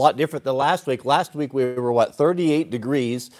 lot different than last week. Last week we were, what, 38 degrees,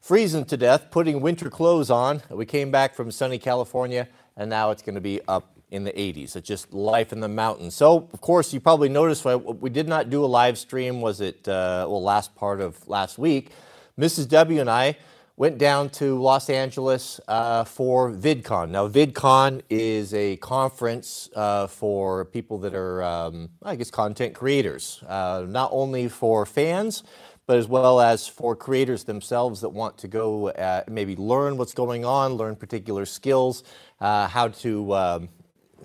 freezing to death, putting winter clothes on. We came back from sunny California, and now it's going to be up in the 80s. It's just life in the mountains. So, of course, you probably noticed why we did not do a live stream, was it, uh, well, last part of last week. Mrs. W and I went down to Los Angeles uh, for VidCon. Now, VidCon is a conference uh, for people that are, um, I guess, content creators, uh, not only for fans, but as well as for creators themselves that want to go uh, maybe learn what's going on, learn particular skills, uh, how to um,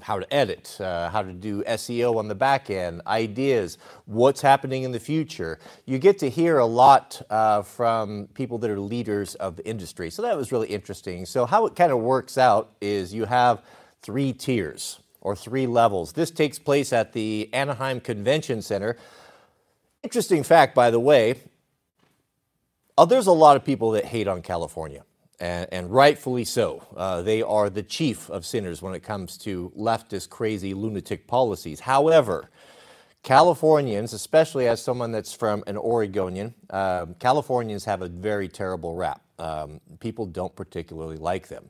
how to edit, uh, how to do SEO on the back end, ideas, what's happening in the future. You get to hear a lot uh, from people that are leaders of the industry. So that was really interesting. So, how it kind of works out is you have three tiers or three levels. This takes place at the Anaheim Convention Center. Interesting fact, by the way, uh, there's a lot of people that hate on California and, and rightfully so. Uh, they are the chief of sinners when it comes to leftist, crazy, lunatic policies. However, Californians, especially as someone that's from an Oregonian, um, Californians have a very terrible rap. Um, people don't particularly like them.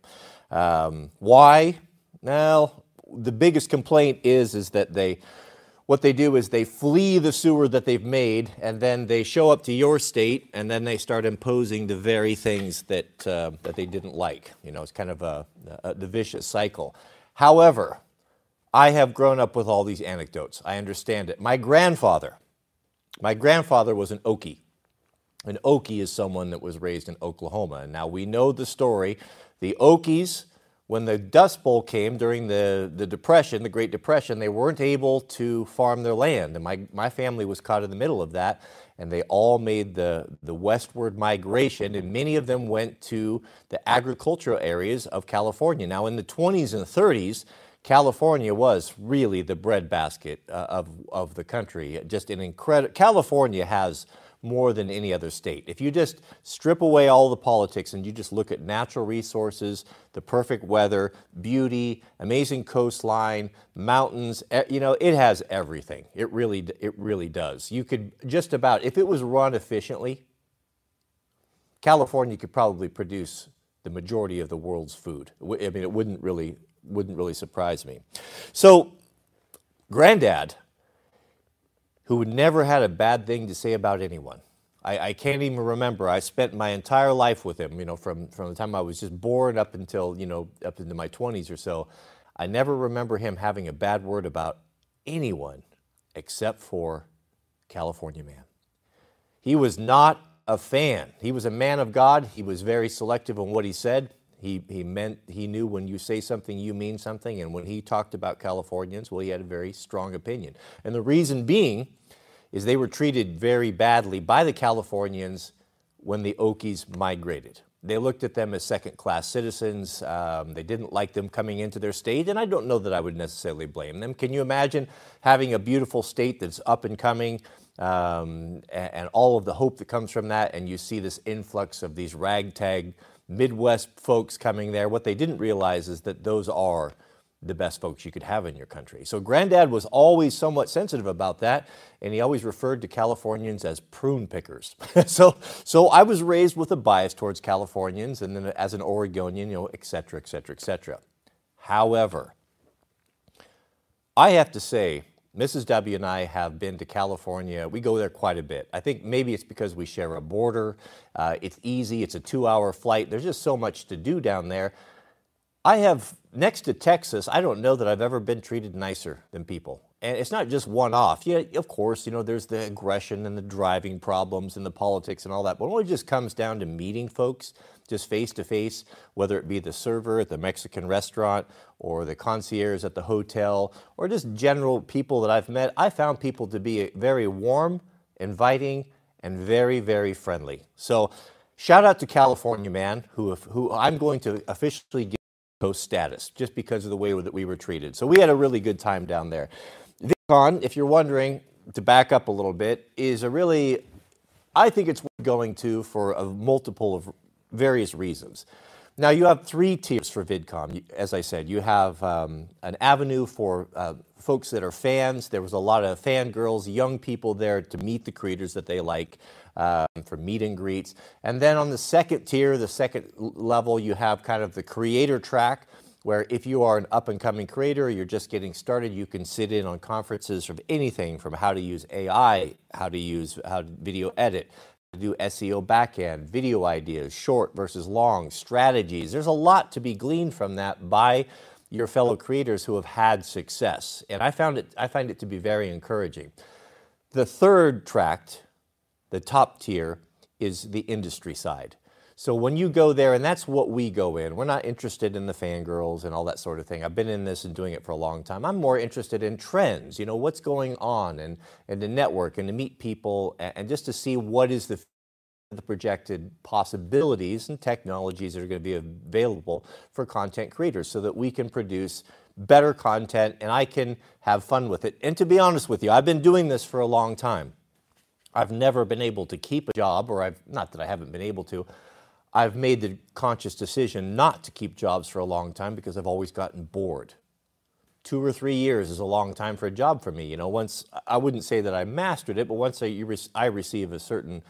Um, why? Well, the biggest complaint is is that they what they do is they flee the sewer that they've made, and then they show up to your state, and then they start imposing the very things that uh, that they didn't like. You know, it's kind of a, a, the vicious cycle. However, I have grown up with all these anecdotes. I understand it. My grandfather, my grandfather was an Okie. An Okie is someone that was raised in Oklahoma. And now we know the story. The Okies when the Dust Bowl came during the, the Depression, the Great Depression, they weren't able to farm their land. And my, my family was caught in the middle of that. And they all made the, the westward migration, and many of them went to the agricultural areas of California. Now, in the 20s and 30s, California was really the breadbasket uh, of, of the country. Just an incredible, California has more than any other state. If you just strip away all the politics and you just look at natural resources, the perfect weather, beauty, amazing coastline, mountains, you know, it has everything. It really it really does. You could just about if it was run efficiently, California could probably produce the majority of the world's food. I mean, it wouldn't really wouldn't really surprise me. So, granddad who never had a bad thing to say about anyone. I, I, can't even remember. I spent my entire life with him, you know, from, from the time I was just born up until, you know, up into my 20s or so. I never remember him having a bad word about anyone except for California Man. He was not a fan. He was a man of God. He was very selective on what he said. He, he meant, he knew when you say something, you mean something. And when he talked about Californians, well, he had a very strong opinion. And the reason being is they were treated very badly by the Californians when the Okies migrated. They looked at them as second class citizens. Um, they didn't like them coming into their state, and I don't know that I would necessarily blame them. Can you imagine having a beautiful state that's up and coming um, and, and all of the hope that comes from that, and you see this influx of these ragtag Midwest folks coming there? What they didn't realize is that those are the best folks you could have in your country. So Granddad was always somewhat sensitive about that, and he always referred to Californians as prune pickers. so, so I was raised with a bias towards Californians, and then as an Oregonian, you know, et cetera, et cetera, et cetera. However, I have to say, Mrs. W and I have been to California. We go there quite a bit. I think maybe it's because we share a border. Uh, it's easy. It's a two-hour flight. There's just so much to do down there. I have, next to Texas, I don't know that I've ever been treated nicer than people. And it's not just one off. Yeah, of course, you know, there's the aggression and the driving problems and the politics and all that. But it just comes down to meeting folks, just face to face, whether it be the server at the Mexican restaurant or the concierge at the hotel or just general people that I've met, I found people to be very warm, inviting, and very, very friendly. So, shout out to California man, who, who I'm going to officially give coast status just because of the way that we were treated. So we had a really good time down there. VidCon, if you're wondering, to back up a little bit, is a really, I think it's going to for a multiple of various reasons. Now you have three tiers for VidCon. As I said, you have um, an avenue for uh, folks that are fans. There was a lot of fangirls, young people there to meet the creators that they like um, for meet and greets. And then on the second tier, the second level, you have kind of the creator track where if you are an up and coming creator, you're just getting started, you can sit in on conferences from anything from how to use AI, how to use how to video edit, do SEO backend, video ideas, short versus long, strategies. There's a lot to be gleaned from that by your fellow creators who have had success. And I found it I find it to be very encouraging. The third tract, the top tier, is the industry side. So when you go there, and that's what we go in, we're not interested in the fangirls and all that sort of thing. I've been in this and doing it for a long time. I'm more interested in trends, you know, what's going on and, and to network and to meet people and, and just to see what is the the projected possibilities and technologies that are going to be available for content creators so that we can produce better content and I can have fun with it. And to be honest with you, I've been doing this for a long time. I've never been able to keep a job, or I've not that I haven't been able to. I've made the conscious decision not to keep jobs for a long time because I've always gotten bored. Two or three years is a long time for a job for me. You know, once I wouldn't say that I mastered it, but once I, I receive a certain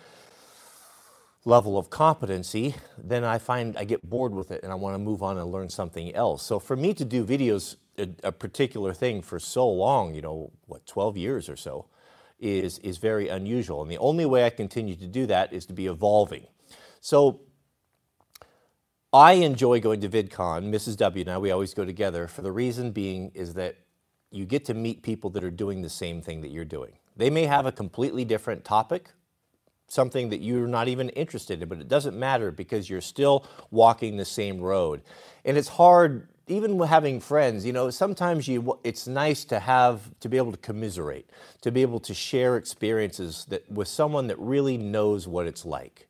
level of competency, then I find I get bored with it and I want to move on and learn something else. So for me to do videos, a, a, particular thing for so long, you know, what, 12 years or so, is, is very unusual. And the only way I continue to do that is to be evolving. So I enjoy going to VidCon, Mrs. W and I, we always go together, for the reason being is that you get to meet people that are doing the same thing that you're doing. They may have a completely different topic, something that you're not even interested in, but it doesn't matter because you're still walking the same road. And it's hard, even having friends, you know, sometimes you, it's nice to have, to be able to commiserate, to be able to share experiences that, with someone that really knows what it's like.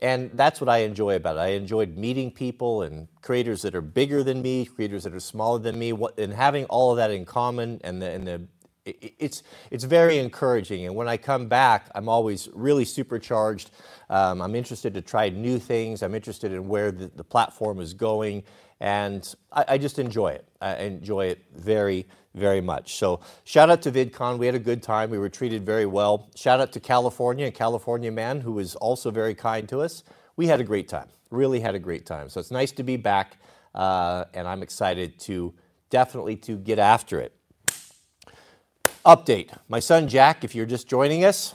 And that's what I enjoy about it. I enjoyed meeting people and creators that are bigger than me, creators that are smaller than me, and having all of that in common and the, and the it's it's very encouraging. And when I come back, I'm always really supercharged. Um, I'm interested to try new things. I'm interested in where the, the platform is going, and I, I, just enjoy it. I enjoy it very very much. So shout out to VidCon. We had a good time. We were treated very well. Shout out to California and California Man, who was also very kind to us. We had a great time. Really had a great time. So it's nice to be back, uh, and I'm excited to definitely to get after it. Update. My son Jack, if you're just joining us,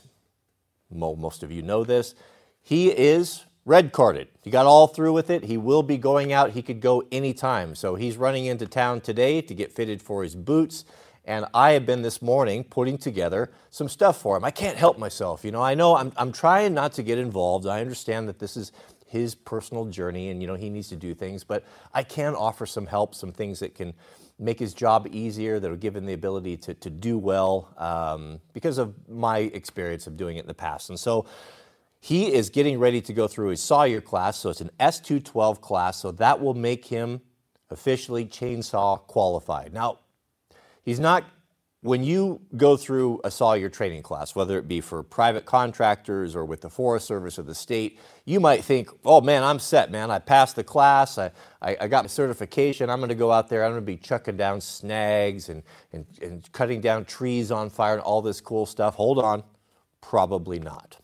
most of you know this, he is red carded. He got all through with it. He will be going out. He could go anytime. So he's running into town today to get fitted for his boots. And I have been this morning putting together some stuff for him. I can't help myself. You know, I know I'm, I'm trying not to get involved. I understand that this is his personal journey and, you know, he needs to do things, but I can offer some help, some things that can make his job easier, that'll give him the ability to, to do well um, because of my experience of doing it in the past. And so he is getting ready to go through his Sawyer class, so it's an S212 class, so that will make him officially chainsaw qualified. Now, he's not, when you go through a Sawyer training class, whether it be for private contractors or with the Forest Service or the state, you might think, oh man, I'm set, man. I passed the class, I, I, I got my certification, I'm gonna go out there, I'm gonna be chucking down snags and, and, and cutting down trees on fire and all this cool stuff. Hold on, probably not.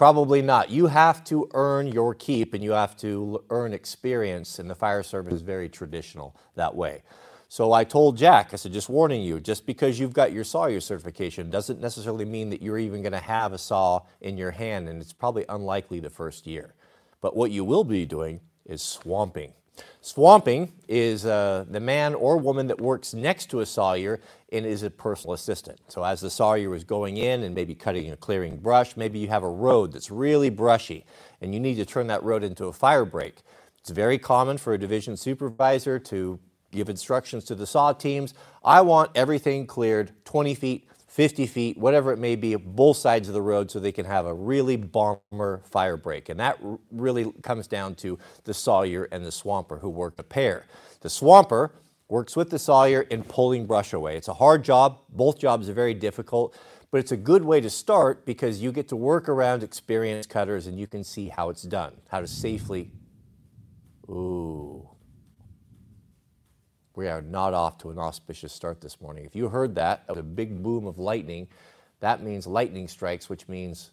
Probably not. You have to earn your keep and you have to earn experience, and the fire service is very traditional that way. So I told Jack, I said, just warning you, just because you've got your Sawyer certification doesn't necessarily mean that you're even going to have a saw in your hand, and it's probably unlikely the first year. But what you will be doing is swamping. Swamping is uh, the man or woman that works next to a sawyer and is a personal assistant. So as the sawyer is going in and maybe cutting and clearing brush, maybe you have a road that's really brushy and you need to turn that road into a fire break. It's very common for a division supervisor to give instructions to the saw teams. I want everything cleared 20 feet 50 feet, whatever it may be, both sides of the road so they can have a really bomber fire break. And that really comes down to the sawyer and the swamper who work a pair. The swamper works with the sawyer in pulling brush away. It's a hard job. Both jobs are very difficult, but it's a good way to start because you get to work around experienced cutters and you can see how it's done, how to safely, ooh, we are not off to an auspicious start this morning. If you heard that, a big boom of lightning, that means lightning strikes, which means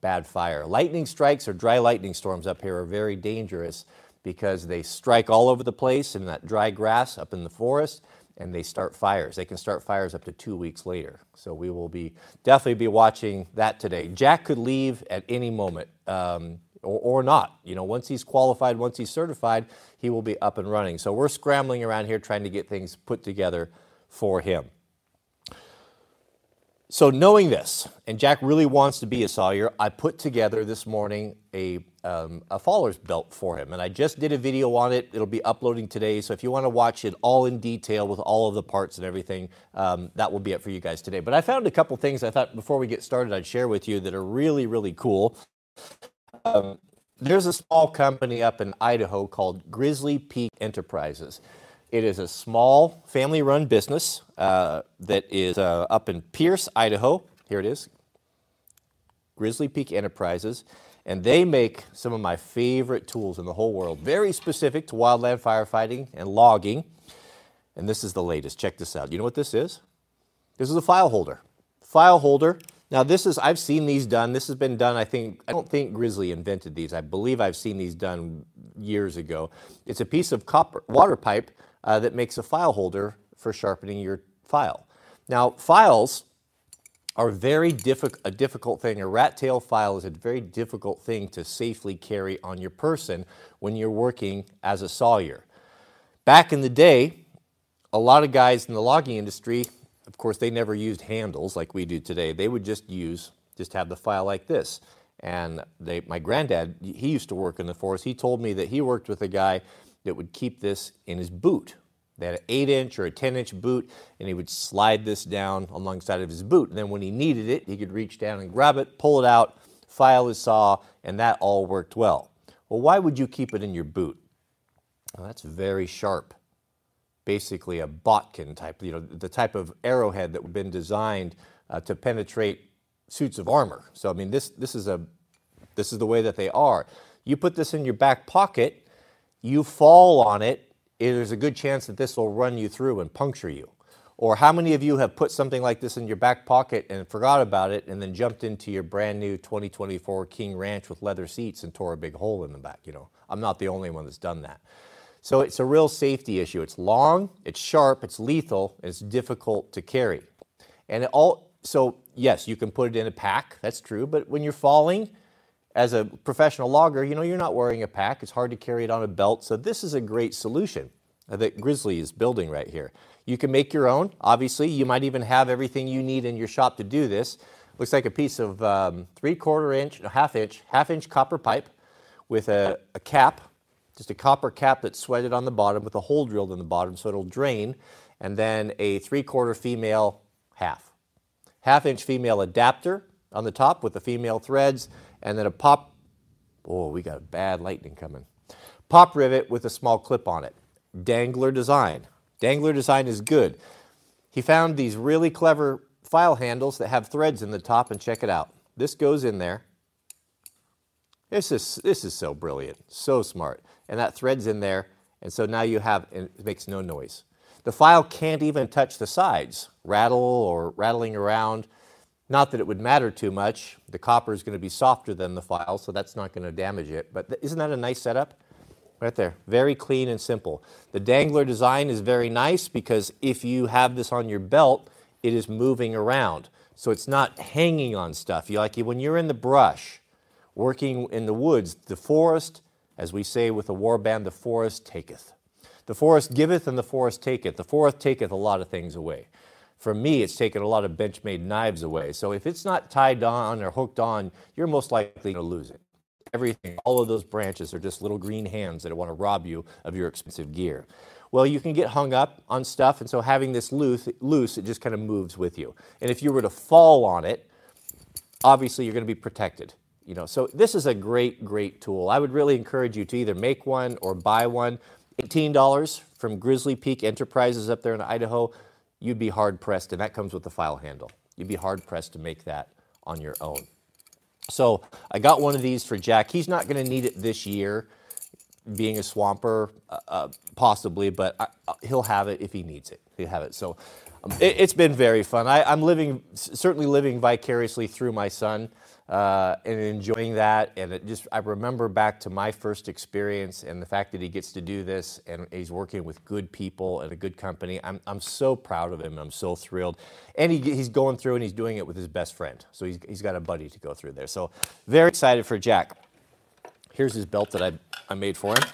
bad fire. Lightning strikes or dry lightning storms up here are very dangerous because they strike all over the place in that dry grass up in the forest and they start fires. They can start fires up to two weeks later. So we will be definitely be watching that today. Jack could leave at any moment. Um, or, or, not. You know, once he's qualified, once he's certified, he will be up and running. So we're scrambling around here trying to get things put together for him. So knowing this, and Jack really wants to be a sawyer, I put together this morning a, um, a faller's belt for him. And I just did a video on it. It'll be uploading today. So if you want to watch it all in detail with all of the parts and everything, um, that will be it for you guys today. But I found a couple things I thought before we get started I'd share with you that are really, really cool. Um, there's a small company up in Idaho called Grizzly Peak Enterprises. It is a small family run business uh, that is uh, up in Pierce, Idaho. Here it is Grizzly Peak Enterprises. And they make some of my favorite tools in the whole world, very specific to wildland firefighting and logging. And this is the latest. Check this out. You know what this is? This is a file holder. File holder. Now this is, I've seen these done. This has been done, I think, I don't think Grizzly invented these. I believe I've seen these done years ago. It's a piece of copper water pipe uh, that makes a file holder for sharpening your file. Now, files are very diffi a difficult thing. A rat tail file is a very difficult thing to safely carry on your person when you're working as a sawyer. Back in the day, a lot of guys in the logging industry, of course, they never used handles like we do today. They would just use, just have the file like this. And they, my granddad, he used to work in the forest. He told me that he worked with a guy that would keep this in his boot. They had an 8 inch or a 10 inch boot, and he would slide this down alongside of his boot. And then when he needed it, he could reach down and grab it, pull it out, file his saw, and that all worked well. Well, why would you keep it in your boot? Well, that's very sharp. Basically, a bodkin type, you know, the type of arrowhead that had been designed uh, to penetrate suits of armor. So, I mean, this, this, is a, this is the way that they are. You put this in your back pocket, you fall on it, there's a good chance that this will run you through and puncture you. Or how many of you have put something like this in your back pocket and forgot about it and then jumped into your brand new 2024 King Ranch with leather seats and tore a big hole in the back? You know, I'm not the only one that's done that. So it's a real safety issue. It's long, it's sharp, it's lethal, it's difficult to carry. And it all so yes, you can put it in a pack, that's true, but when you're falling, as a professional logger, you know, you're not wearing a pack. It's hard to carry it on a belt. So this is a great solution that Grizzly is building right here. You can make your own. Obviously, you might even have everything you need in your shop to do this. Looks like a piece of um, three quarter inch, half inch, half inch copper pipe with a, a cap, just a copper cap that's sweated on the bottom with a hole drilled in the bottom so it'll drain, and then a three quarter female half. Half inch female adapter on the top with the female threads, and then a pop, oh, we got a bad lightning coming. Pop rivet with a small clip on it. Dangler design. Dangler design is good. He found these really clever file handles that have threads in the top and check it out. This goes in there. This is, this is so brilliant, so smart. And that thread's in there, and so now you have, it makes no noise. The file can't even touch the sides, rattle or rattling around. Not that it would matter too much. The copper is going to be softer than the file, so that's not going to damage it. But isn't that a nice setup? Right there, very clean and simple. The dangler design is very nice because if you have this on your belt, it is moving around. So it's not hanging on stuff. You like when you're in the brush, working in the woods, the forest, as we say with the war band, the forest taketh. The forest giveth and the forest taketh. The forest taketh a lot of things away for me, it's taken a lot of Benchmade knives away. So if it's not tied on or hooked on, you're most likely to lose it. Everything, all of those branches are just little green hands that want to rob you of your expensive gear. Well, you can get hung up on stuff, and so having this loose, loose, it just kind of moves with you. And if you were to fall on it, obviously you're going to be protected. You know, so this is a great, great tool. I would really encourage you to either make one or buy one. $18 from Grizzly Peak Enterprises up there in Idaho you'd be hard pressed, and that comes with the file handle. You'd be hard pressed to make that on your own. So I got one of these for Jack. He's not going to need it this year. being a swamper, uh, uh, possibly, but I, uh, he'll have it if he needs it. He'll have it. So um, it, has been very fun. I, am living, certainly living vicariously through my son uh, and enjoying that. And it just, I remember back to my first experience and the fact that he gets to do this and he's working with good people and a good company. I'm, I'm so proud of him. I'm so thrilled. And he, he's going through and he's doing it with his best friend. So he's, he's got a buddy to go through there. So very excited for Jack. Here's his belt that I, I made for him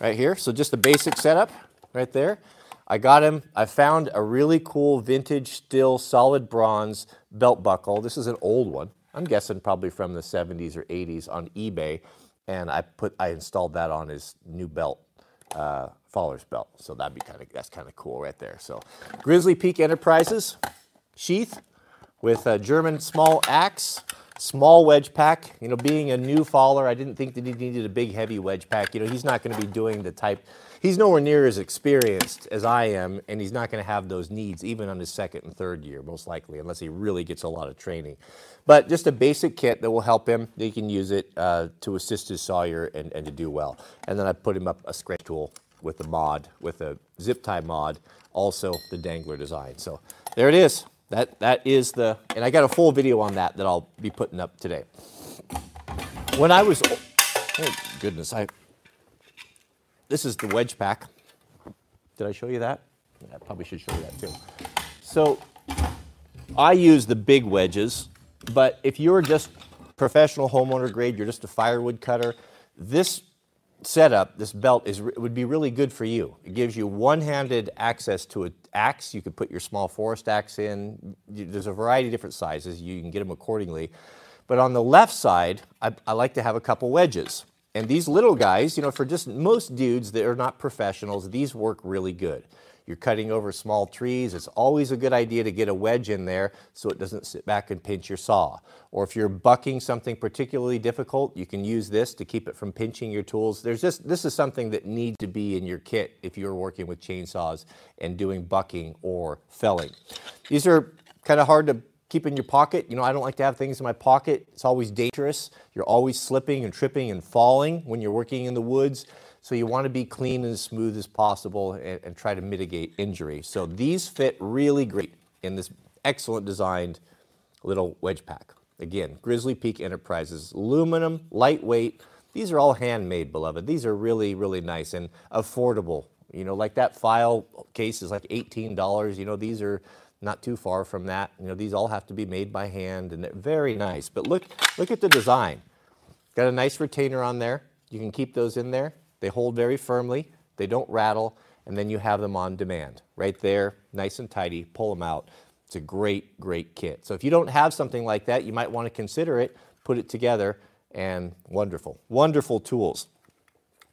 right here. So just a basic setup right there. I got him, I found a really cool vintage steel solid bronze belt buckle. This is an old one. I'm guessing probably from the 70s or 80s on eBay. And I put, I installed that on his new belt, uh, Faller's belt. So that'd be kind of, that's kind of cool right there. So Grizzly Peak Enterprises sheath with a German small axe, small wedge pack. You know, being a new faller, I didn't think that he needed a big heavy wedge pack. You know, he's not going to be doing the type, he's nowhere near as experienced as I am, and he's not going to have those needs even on his second and third year, most likely, unless he really gets a lot of training. But just a basic kit that will help him. He can use it uh, to assist his sawyer and, and to do well. And then I put him up a scratch tool with the mod, with a zip tie mod, also the dangler design. So there it is. That, that is the, and I got a full video on that that I'll be putting up today. When I was, oh goodness, I, this is the wedge pack. Did I show you that? I probably should show you that too. So I use the big wedges, but if you're just professional homeowner grade, you're just a firewood cutter, this setup, this belt, is would be really good for you. It gives you one-handed access to an axe. You could put your small forest axe in. There's a variety of different sizes. You can get them accordingly. But on the left side, I, I like to have a couple wedges. And these little guys, you know, for just most dudes that are not professionals, these work really good. You're cutting over small trees, it's always a good idea to get a wedge in there so it doesn't sit back and pinch your saw. Or if you're bucking something particularly difficult, you can use this to keep it from pinching your tools. There's just, this is something that needs to be in your kit if you're working with chainsaws and doing bucking or felling. These are kind of hard to keep in your pocket. You know, I don't like to have things in my pocket. It's always dangerous. You're always slipping and tripping and falling when you're working in the woods. So you want to be clean and smooth as possible and, and try to mitigate injury. So these fit really great in this excellent designed little wedge pack. Again, Grizzly Peak Enterprises, aluminum, lightweight. These are all handmade, beloved. These are really, really nice and affordable. You know, like that file case is like $18. You know, these are not too far from that. You know, these all have to be made by hand and they're very nice. But look, look at the design. Got a nice retainer on there. You can keep those in there. They hold very firmly. They don't rattle. And then you have them on demand. Right there, nice and tidy. Pull them out. It's a great, great kit. So if you don't have something like that, you might want to consider it, put it together, and wonderful, wonderful tools.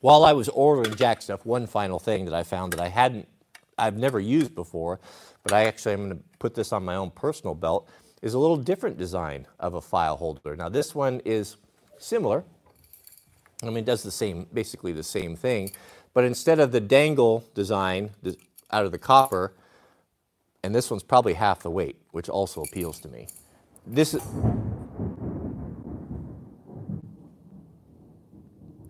While I was ordering Jack stuff, one final thing that I found that I hadn't, I've never used before, but I actually am going to put this on my own personal belt, is a little different design of a file holder. Now this one is similar. I mean, it does the same, basically the same thing, but instead of the dangle design out of the copper, and this one's probably half the weight, which also appeals to me. This is,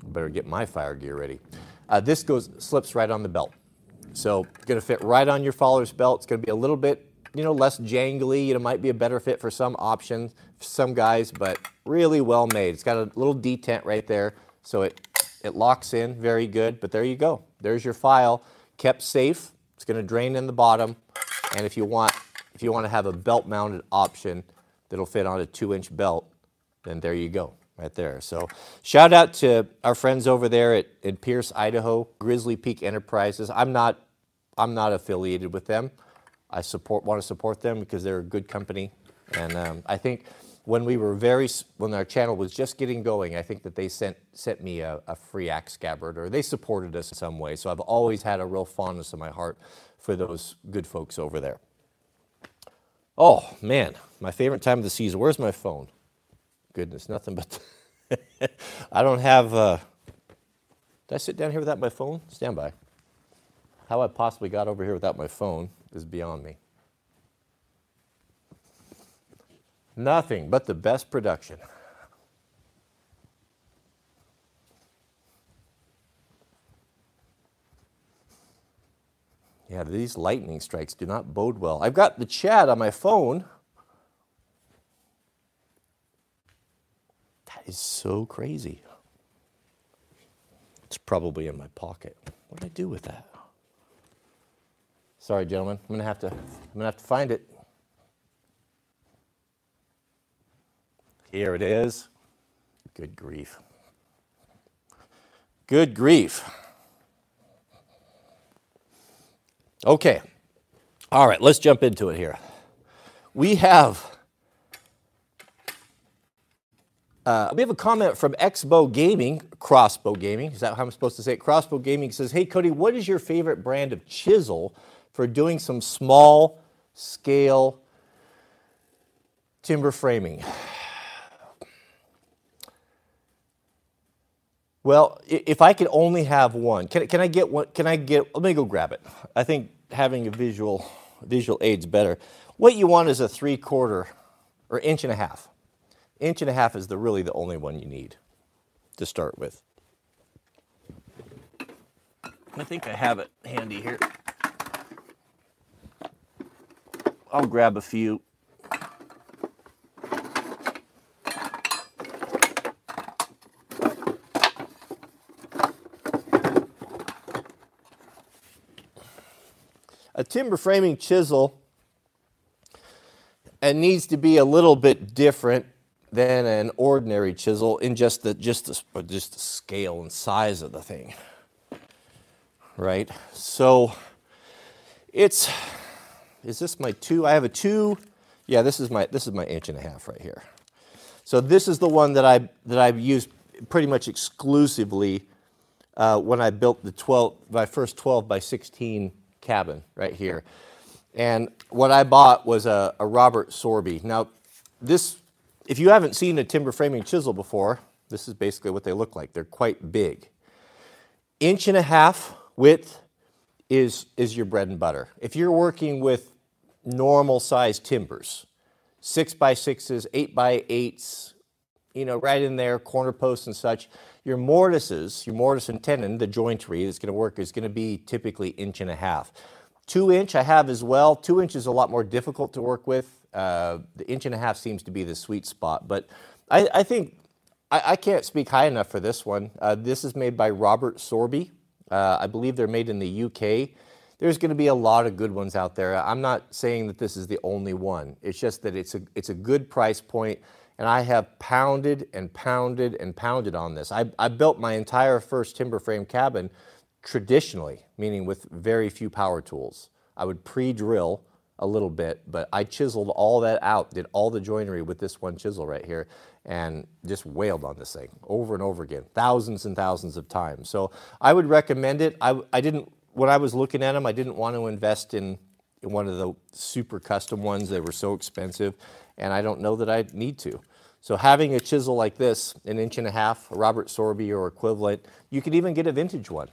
better get my fire gear ready. Uh, this goes slips right on the belt. So going to fit right on your faller's belt. It's going to be a little bit, you know, less jangly. It might be a better fit for some options, some guys, but really well made. It's got a little detent right there, so it, it locks in very good. But there you go. There's your file, kept safe. It's going to drain in the bottom. And if you want, if you want to have a belt-mounted option that'll fit on a two-inch belt, then there you go right there. So shout out to our friends over there at, at Pierce, Idaho, Grizzly Peak Enterprises. I'm not, I'm not affiliated with them. I support, want to support them because they're a good company. And um, I think when we were very, when our channel was just getting going, I think that they sent, sent me a, a free axe scabbard or they supported us in some way. So I've always had a real fondness in my heart for those good folks over there. Oh man, my favorite time of the season. Where's my phone? goodness, nothing but. I don't have. Uh, did I sit down here without my phone? Stand by. How I possibly got over here without my phone is beyond me. Nothing but the best production. Yeah, these lightning strikes do not bode well. I've got the chat on my phone. That is so crazy. It's probably in my pocket. What did I do with that? Sorry, gentlemen. I'm gonna have to. I'm gonna have to find it. Here it is. Good grief. Good grief. Okay. All right, let's jump into it here. We have uh, we have a comment from Xbow Gaming, Crossbow Gaming. Is that how I'm supposed to say it? Crossbow Gaming says, "Hey Cody, what is your favorite brand of chisel for doing some small scale timber framing?" Well, if I could only have one, can, can I get one? Can I get? Let me go grab it. I think having a visual visual aid's better. What you want is a three quarter or inch and a half. Inch and a half is the really the only one you need to start with. I think I have it handy here. I'll grab a few. a timber framing chisel and needs to be a little bit different than an ordinary chisel in just the just the, just the scale and size of the thing right so it's is this my two i have a two yeah this is my this is my inch and a half right here so this is the one that i that i've used pretty much exclusively uh, when i built the 12 my first 12 by 16 cabin right here. And what I bought was a, a Robert Sorby. Now, this, if you haven't seen a timber framing chisel before, this is basically what they look like. They're quite big. Inch and a half width is, is your bread and butter. If you're working with normal sized timbers, six by sixes, eight by eights, you know, right in there, corner posts and such, your mortises, your mortise and tenon, the jointery that's going to work is going to be typically inch and a half. Two inch I have as well. Two inch is a lot more difficult to work with. Uh, the inch and a half seems to be the sweet spot. But I, I think I, I, can't speak high enough for this one. Uh, this is made by Robert Sorby. Uh, I believe they're made in the UK. There's going to be a lot of good ones out there. I'm not saying that this is the only one. It's just that it's a, it's a good price point and I have pounded and pounded and pounded on this. I, I built my entire first timber frame cabin traditionally, meaning with very few power tools. I would pre-drill a little bit, but I chiseled all that out, did all the joinery with this one chisel right here, and just wailed on this thing over and over again, thousands and thousands of times. So I would recommend it. I, I didn't, when I was looking at them, I didn't want to invest in, in one of the super custom ones. They were so expensive, and I don't know that I need to. So having a chisel like this, an inch and a half, a Robert Sorby or equivalent, you could even get a vintage one.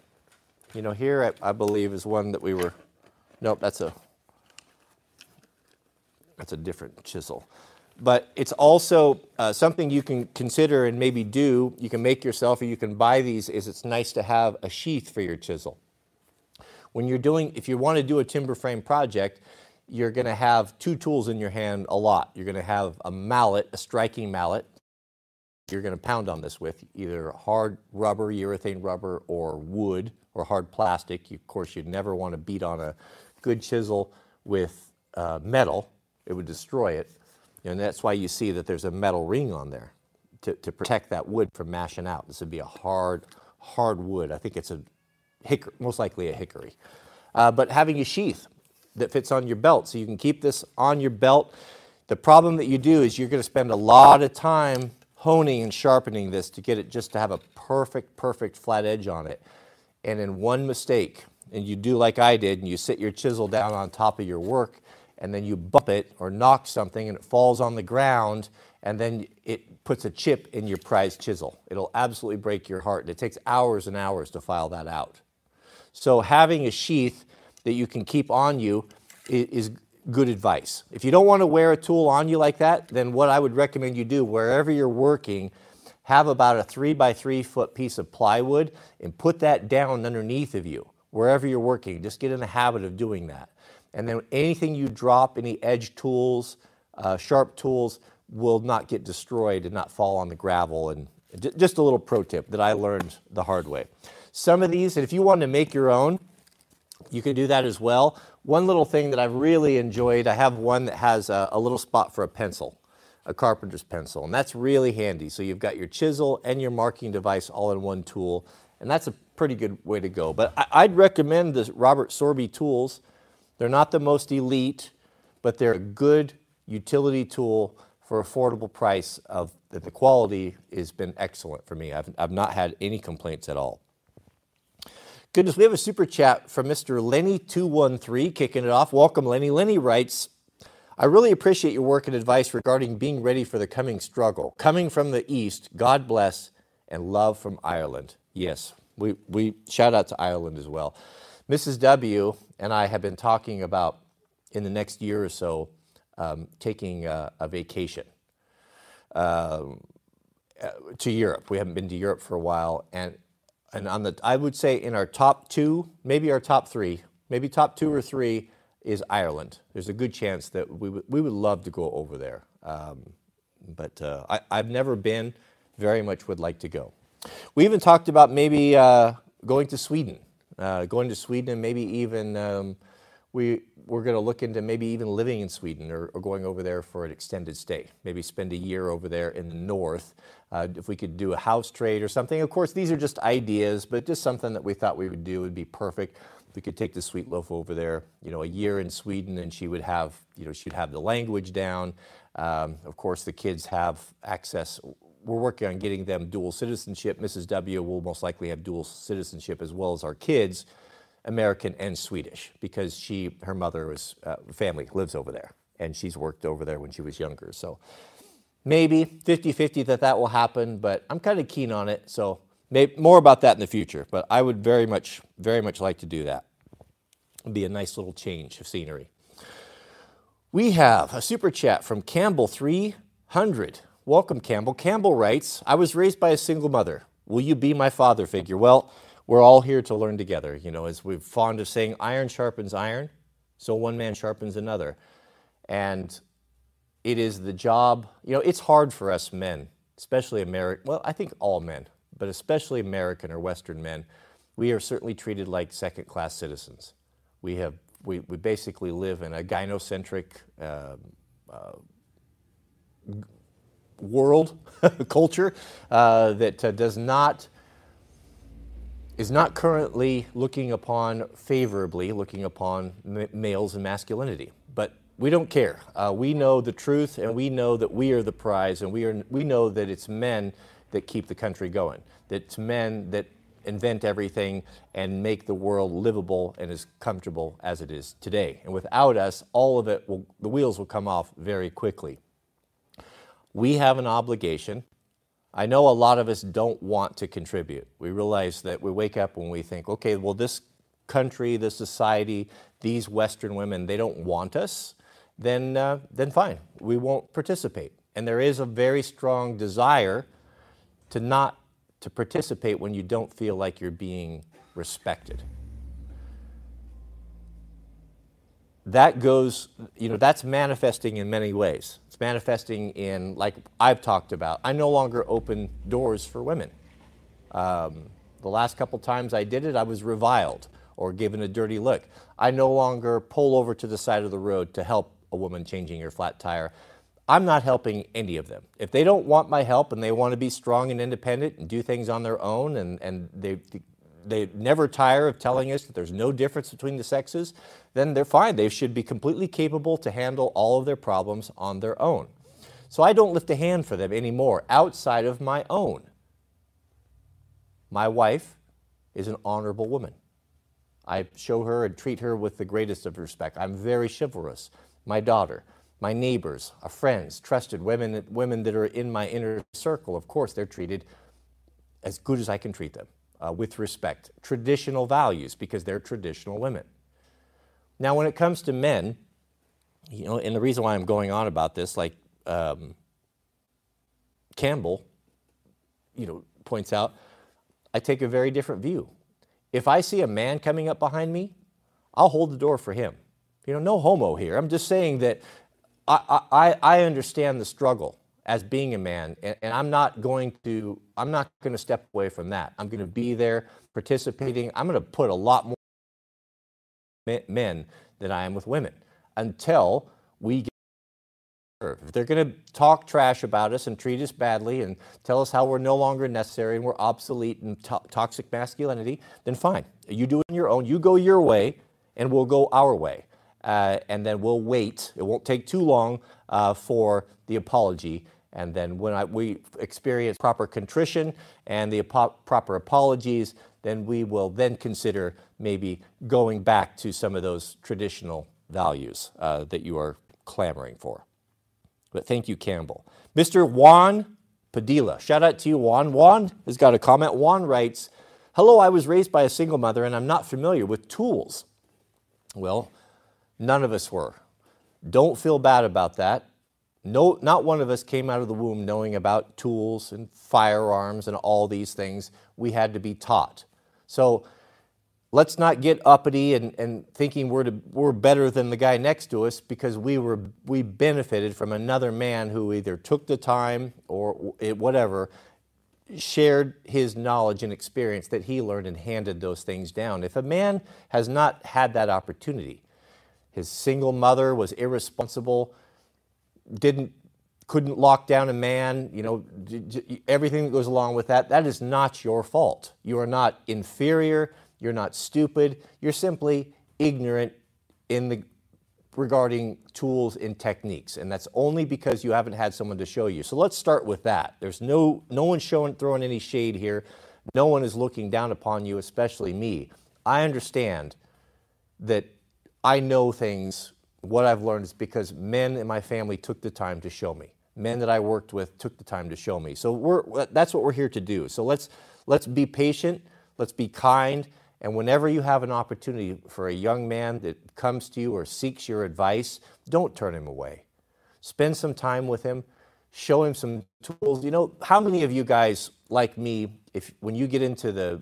You know, here I, I believe is one that we were, nope, that's a, that's a different chisel. But it's also uh, something you can consider and maybe do, you can make yourself or you can buy these, is it's nice to have a sheath for your chisel. When you're doing, if you want to do a timber frame project, you're going to have two tools in your hand a lot. You're going to have a mallet, a striking mallet. You're going to pound on this with either hard rubber, urethane rubber, or wood, or hard plastic. You, of course, you'd never want to beat on a good chisel with uh, metal. It would destroy it. And that's why you see that there's a metal ring on there to, to protect that wood from mashing out. This would be a hard, hard wood. I think it's a hickory, most likely a hickory. Uh, but having a sheath, that fits on your belt. So you can keep this on your belt. The problem that you do is you're going to spend a lot of time honing and sharpening this to get it just to have a perfect, perfect flat edge on it. And in one mistake, and you do like I did, and you sit your chisel down on top of your work, and then you bump it or knock something and it falls on the ground, and then it puts a chip in your prized chisel. It'll absolutely break your heart. And it takes hours and hours to file that out. So having a sheath that you can keep on you is good advice. If you don't want to wear a tool on you like that, then what I would recommend you do wherever you're working, have about a three by three foot piece of plywood and put that down underneath of you. wherever you're working. Just get in the habit of doing that. And then anything you drop, any edge tools, uh, sharp tools, will not get destroyed and not fall on the gravel. And just a little pro tip that I learned the hard way. Some of these, and if you want to make your own, you can do that as well. One little thing that I've really enjoyed, I have one that has a, a little spot for a pencil, a carpenter's pencil, and that's really handy. So you've got your chisel and your marking device all in one tool, and that's a pretty good way to go. But I, would recommend the Robert Sorby tools. They're not the most elite, but they're a good utility tool for affordable price of that the quality has been excellent for me. I've, I've not had any complaints at all. Goodness, we have a super chat from Mr. Lenny213 kicking it off. Welcome, Lenny. Lenny writes, I really appreciate your work and advice regarding being ready for the coming struggle. Coming from the East, God bless, and love from Ireland. Yes, we, we shout out to Ireland as well. Mrs. W and I have been talking about in the next year or so um, taking a, a vacation uh, to Europe. We haven't been to Europe for a while, and and on the, I would say in our top two, maybe our top three, maybe top two or three is Ireland. There's a good chance that we would, we would love to go over there. Um, but uh, I, I've never been, very much would like to go. We even talked about maybe uh, going to Sweden, uh, going to Sweden and maybe even um, we, we're going to look into maybe even living in Sweden or, or, going over there for an extended stay. Maybe spend a year over there in the north. Uh, if we could do a house trade or something. Of course, these are just ideas, but just something that we thought we would do would be perfect. We could take the sweet loaf over there, you know, a year in Sweden, and she would have, you know, she'd have the language down. Um, of course, the kids have access. We're working on getting them dual citizenship. Mrs. W will most likely have dual citizenship as well as our kids. American and Swedish because she, her mother was, uh, family lives over there and she's worked over there when she was younger. So maybe 50-50 that that will happen, but I'm kind of keen on it. So maybe more about that in the future, but I would very much, very much like to do that. It'd be a nice little change of scenery. We have a super chat from Campbell 300. Welcome, Campbell. Campbell writes, I was raised by a single mother. Will you be my father figure? Well, we're all here to learn together. You know, as we're fond of saying, iron sharpens iron, so one man sharpens another. And it is the job, you know, it's hard for us men, especially American, well, I think all men, but especially American or Western men. We are certainly treated like second class citizens. We have, we, we basically live in a gynocentric uh, uh, world, culture, uh, that uh, does not is not currently looking upon favorably, looking upon males and masculinity. But we don't care. Uh, we know the truth, and we know that we are the prize, and we, are, we know that it's men that keep the country going, that it's men that invent everything and make the world livable and as comfortable as it is today. And without us, all of it will, the wheels will come off very quickly. We have an obligation I know a lot of us don't want to contribute. We realize that we wake up when we think, okay, well, this country, this society, these Western women, they don't want us, then, uh, then fine, we won't participate. And there is a very strong desire to not to participate when you don't feel like you're being respected. That goes, you know, that's manifesting in many ways. It's manifesting in, like I've talked about, I no longer open doors for women. Um, the last couple times I did it, I was reviled or given a dirty look. I no longer pull over to the side of the road to help a woman changing her flat tire. I'm not helping any of them. If they don't want my help and they want to be strong and independent and do things on their own and, and they, they never tire of telling us that there's no difference between the sexes, then they're fine. They should be completely capable to handle all of their problems on their own. So I don't lift a hand for them anymore outside of my own. My wife is an honorable woman. I show her and treat her with the greatest of respect. I'm very chivalrous. My daughter, my neighbors, our friends, trusted women, women that are in my inner circle, of course, they're treated as good as I can treat them uh, with respect, traditional values, because they're traditional women. Now, when it comes to men, you know, and the reason why I'm going on about this, like um, Campbell, you know, points out, I take a very different view. If I see a man coming up behind me, I'll hold the door for him. You know, no homo here. I'm just saying that I, I, I understand the struggle as being a man, and, and I'm not going to I'm not going to step away from that. I'm going to be there participating. I'm going to put a lot more men than I am with women until we get if they're going to talk trash about us and treat us badly and tell us how we're no longer necessary and we're obsolete and to- toxic masculinity, then fine. You do it on your own. You go your way, and we'll go our way. Uh, and then we'll wait. It won't take too long uh, for the apology. And then when I, we experience proper contrition and the proper apologies, then we will then consider maybe going back to some of those traditional values uh, that you are clamoring for. But thank you, Campbell. Mr. Juan Padilla, shout out to you, Juan. Juan has got a comment. Juan writes, Hello, I was raised by a single mother and I'm not familiar with tools. Well, none of us were. Don't feel bad about that. No, not one of us came out of the womb knowing about tools and firearms and all these things. We had to be taught. So let's not get uppity and, and thinking we're, to, we're better than the guy next to us because we, were, we benefited from another man who either took the time or whatever, shared his knowledge and experience that he learned and handed those things down. If a man has not had that opportunity, his single mother was irresponsible, didn't couldn't lock down a man, you know, everything that goes along with that, that is not your fault. You are not inferior, you're not stupid, you're simply ignorant in the regarding tools and techniques and that's only because you haven't had someone to show you. So let's start with that. There's no no one showing throwing any shade here. No one is looking down upon you, especially me. I understand that I know things what I've learned is because men in my family took the time to show me. Men that I worked with took the time to show me. So we're, that's what we're here to do. So let's, let's be patient, let's be kind, and whenever you have an opportunity for a young man that comes to you or seeks your advice, don't turn him away. Spend some time with him, show him some tools. You know, how many of you guys, like me, if when you get into the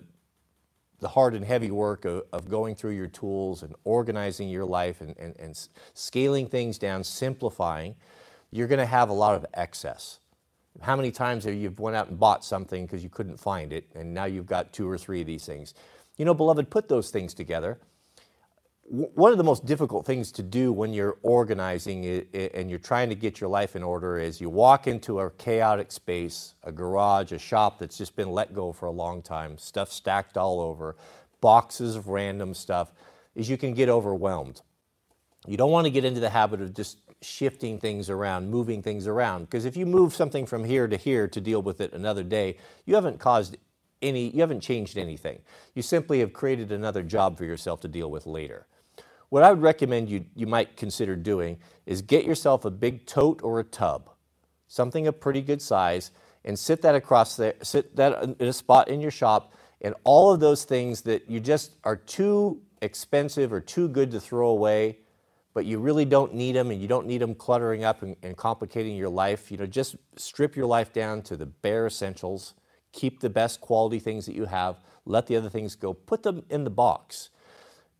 the hard and heavy work of, of, going through your tools and organizing your life and, and, and scaling things down, simplifying, you're going to have a lot of excess. How many times have you went out and bought something because you couldn't find it, and now you've got two or three of these things? You know, beloved, put those things together. One of the most difficult things to do when you're organizing and you're trying to get your life in order is you walk into a chaotic space, a garage, a shop that's just been let go for a long time, stuff stacked all over, boxes of random stuff, is you can get overwhelmed. You don't want to get into the habit of just shifting things around, moving things around, because if you move something from here to here to deal with it another day, you haven't caused any, you haven't changed anything. You simply have created another job for yourself to deal with later. What I would recommend you, you might consider doing is get yourself a big tote or a tub, something of pretty good size, and sit that across there, sit that in a spot in your shop, and all of those things that you just are too expensive or too good to throw away, but you really don't need them and you don't need them cluttering up and, and complicating your life. You know, just strip your life down to the bare essentials, keep the best quality things that you have, let the other things go, put them in the box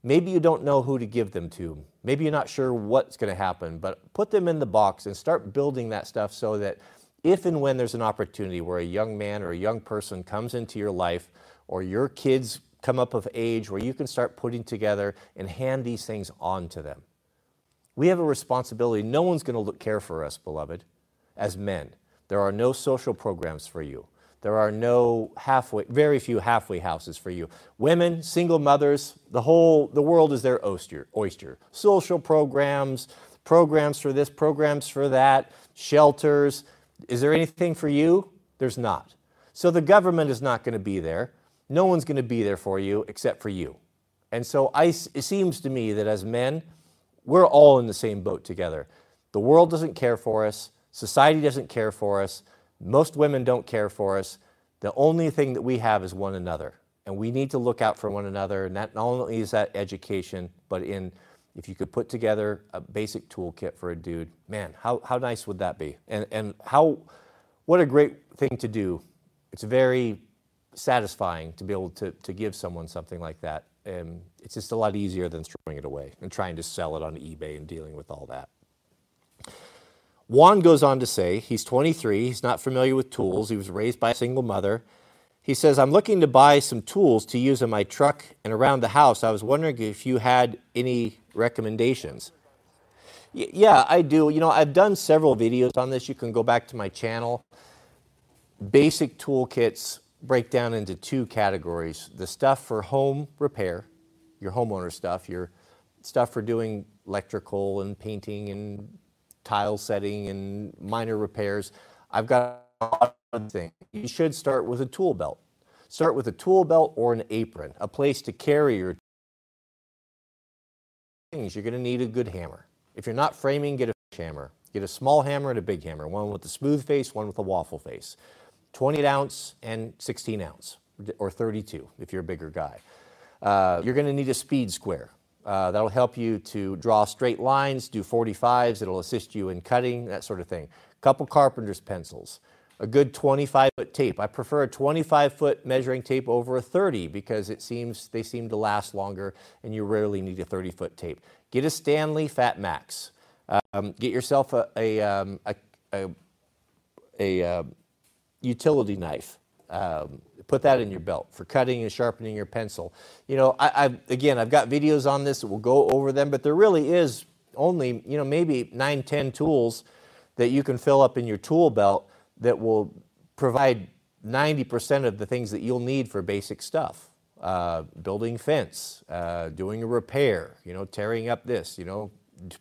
Maybe you don't know who to give them to. Maybe you're not sure what's going to happen, but put them in the box and start building that stuff so that if and when there's an opportunity where a young man or a young person comes into your life or your kids come up of age where you can start putting together and hand these things on to them. We have a responsibility. No one's going to look care for us, beloved, as men. There are no social programs for you. There are no halfway, very few halfway houses for you. Women, single mothers, the whole, the world is their oyster. oyster. Social programs, programs for this, programs for that, shelters. Is there anything for you? There's not. So the government is not going to be there. No one's going to be there for you except for you. And so I, it seems to me that as men, we're all in the same boat together. The world doesn't care for us. Society doesn't care for us. Most women don't care for us. The only thing that we have is one another. And we need to look out for one another. And not only is that education, but in if you could put together a basic toolkit for a dude, man, how, how nice would that be? And, and how, what a great thing to do. It's very satisfying to be able to, to give someone something like that. And it's just a lot easier than throwing it away and trying to sell it on eBay and dealing with all that. Juan goes on to say he's 23, he's not familiar with tools, he was raised by a single mother. He says, I'm looking to buy some tools to use in my truck and around the house. I was wondering if you had any recommendations. Y- yeah, I do. You know, I've done several videos on this. You can go back to my channel. Basic toolkits break down into two categories the stuff for home repair, your homeowner stuff, your stuff for doing electrical and painting and tile setting and minor repairs. I've got a lot of things. You should start with a tool belt. Start with a tool belt or an apron, a place to carry your things. You're going to need a good hammer. If you're not framing, get a hammer. Get a small hammer and a big hammer, one with a smooth face, one with a waffle face. 28 ounce and 16 ounce, or 32 if you're a bigger guy. Uh, you're going to need a speed square. Uh, that'll help you to draw straight lines, do 45s, it'll assist you in cutting, that sort of thing. A couple carpenter's pencils, a good 25 foot tape. I prefer a 25 foot measuring tape over a 30 because it seems they seem to last longer and you rarely need a 30 foot tape. Get a Stanley Fat Max. Um, get yourself a, a, um, a, a, uh, utility knife. Um, put that in your belt for cutting and sharpening your pencil. You know, I, I, again, I've got videos on this. We'll go over them, but there really is only, you know, maybe nine, ten tools that you can fill up in your tool belt that will provide 90% of the things that you'll need for basic stuff. Uh, building fence, uh, doing a repair, you know, tearing up this, you know,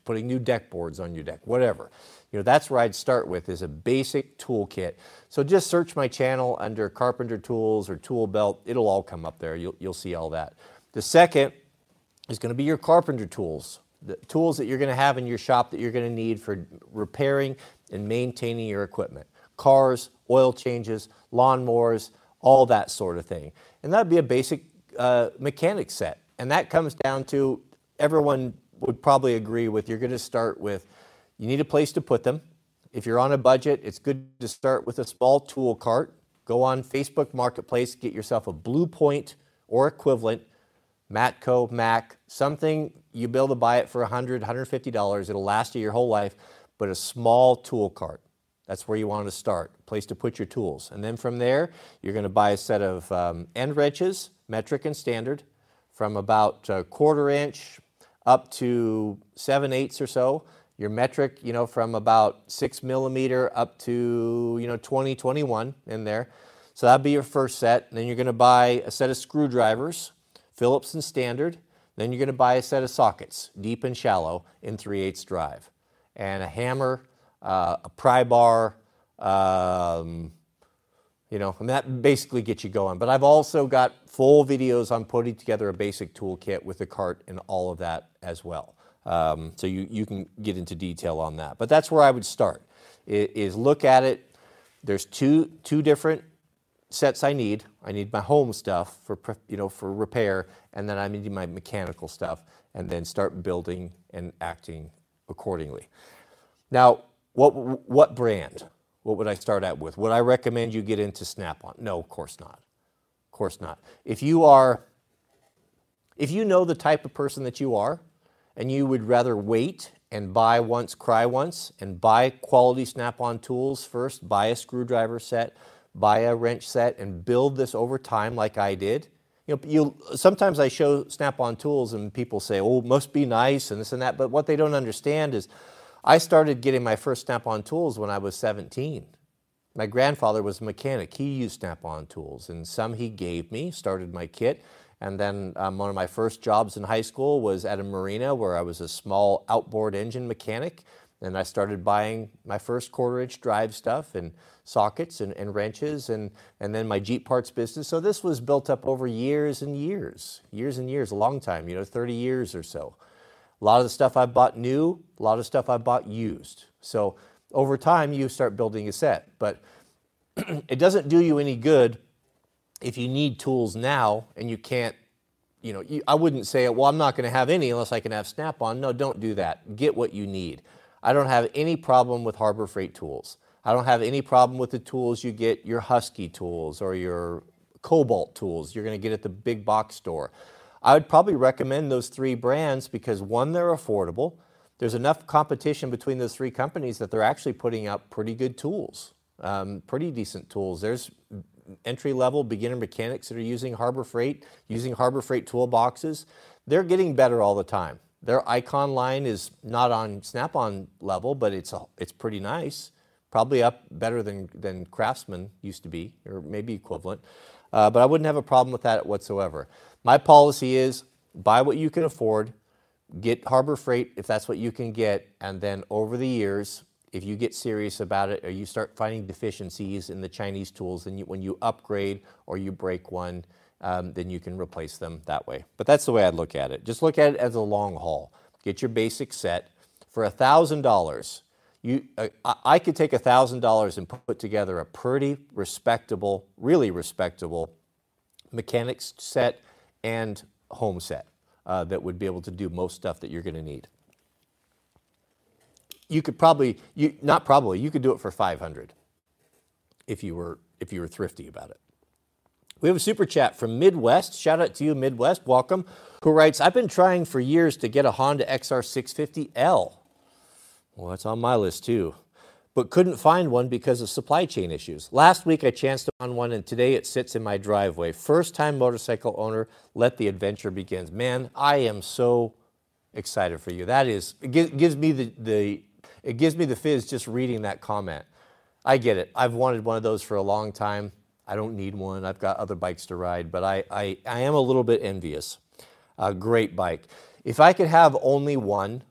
putting new deck boards on your deck, whatever. You know, that's where I'd start with is a basic toolkit. So just search my channel under carpenter tools or tool belt. It'll all come up there. You'll, you'll see all that. The second is going to be your carpenter tools, the tools that you're going to have in your shop that you're going to need for repairing and maintaining your equipment. Cars, oil changes, lawnmowers, all that sort of thing. And that'd be a basic uh, mechanic set. And that comes down to everyone would probably agree with you're going to start with you need a place to put them. If you're on a budget, it's good to start with a small tool cart. Go on Facebook Marketplace, get yourself a Blue Point or equivalent, Matco, Mac, something you'll be able to buy it for $100, $150. It'll last you your whole life, but a small tool cart. That's where you want to start, place to put your tools. And then from there, you're going to buy a set of um, end wrenches, metric and standard, from about a quarter inch up to seven eighths or so your metric, you know, from about six millimeter up to, you know, 20, 21 in there. So that'd be your first set. And then you're going to buy a set of screwdrivers, Phillips and standard. Then you're going to buy a set of sockets, deep and shallow, in 3 8 drive. And a hammer, uh, a pry bar, um, you know, and that basically gets you going. But I've also got full videos on putting together a basic toolkit with a cart and all of that as well. Um, so you, you can get into detail on that. But that's where I would start, is look at it. There's two, two different sets I need. I need my home stuff for, you know, for repair, and then I need my mechanical stuff, and then start building and acting accordingly. Now, what, what brand? What would I start out with? Would I recommend you get into Snap-on? No, of course not. Of course not. If you are, if you know the type of person that you are, and you would rather wait and buy once, cry once, and buy quality Snap-on tools first, buy a screwdriver set, buy a wrench set, and build this over time like I did. You know, you, sometimes I show Snap-on tools and people say, oh, must be nice and this and that, but what they don't understand is I started getting my first Snap-on tools when I was 17. My grandfather was a mechanic. He used Snap-on tools, and some he gave me, started my kit. And then um, one of my first jobs in high school was at a marina where I was a small outboard engine mechanic. And I started buying my first quarter inch drive stuff and sockets and, and, wrenches and, and then my Jeep parts business. So this was built up over years and years, years and years, a long time, you know, 30 years or so. A lot of the stuff I bought new, a lot of stuff I bought used. So over time, you start building a set. But it doesn't do you any good if you need tools now and you can't, you know, you, I wouldn't say, well, I'm not going to have any unless I can have Snap-on. No, don't do that. Get what you need. I don't have any problem with Harbor Freight tools. I don't have any problem with the tools you get, your Husky tools or your Kobalt tools you're going to get at the big box store. I would probably recommend those three brands because one, they're affordable. There's enough competition between those three companies that they're actually putting out pretty good tools, um, pretty decent tools. There's entry level beginner mechanics that are using Harbor Freight, using Harbor Freight toolboxes. They're getting better all the time. Their icon line is not on Snap-on level, but it's, a, it's pretty nice. Probably up better than, than Craftsman used to be, or maybe equivalent. Uh, but I wouldn't have a problem with that whatsoever. My policy is buy what you can afford, get Harbor Freight if that's what you can get, and then over the years, if you get serious about it or you start finding deficiencies in the Chinese tools, then you, when you upgrade or you break one, um, then you can replace them that way. But that's the way I'd look at it. Just look at it as a long haul. Get your basic set. For $1,000, you, uh, I could take $1,000 and put together a pretty respectable, really respectable mechanics set and home set uh, that would be able to do most stuff that you're going to need you could probably, you, not probably, you could do it for 500 if you were, if you were thrifty about it. We have a super chat from Midwest. Shout out to you, Midwest. Welcome. Who writes, I've been trying for years to get a Honda XR650L. Well, that's on my list too. But couldn't find one because of supply chain issues. Last week I chanced on one and today it sits in my driveway. First time motorcycle owner, let the adventure begin. Man, I am so excited for you. That is, it gives me the, the it gives me the fizz just reading that comment. I get it. I've wanted one of those for a long time. I don't need one. I've got other bikes to ride, but I, I, I am a little bit envious. A great bike. If I could have only one,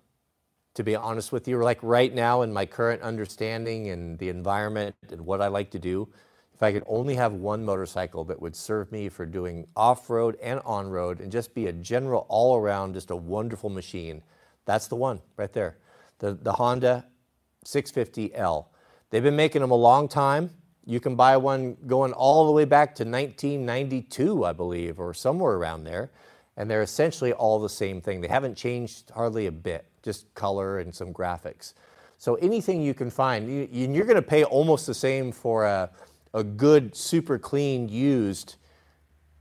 to be honest with you, like right now in my current understanding and the environment and what I like to do, if I could only have one motorcycle that would serve me for doing off-road and on-road and just be a general all-around, just a wonderful machine, that's the one right there the, the Honda 650L. They've been making them a long time. You can buy one going all the way back to 1992, I believe, or somewhere around there. And they're essentially all the same thing. They haven't changed hardly a bit, just color and some graphics. So anything you can find, you, you're going to pay almost the same for a, a good, super clean, used,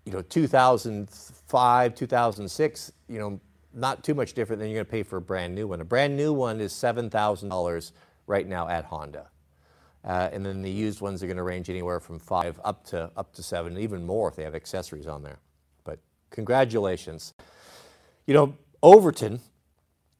you know, 2005, 2006, you know, not too much different than you're going to pay for a brand new one. A brand new one is $7,000 right now at Honda. Uh, and then the used ones are going to range anywhere from five up to up to seven, even more if they have accessories on there. But congratulations. You know, Overton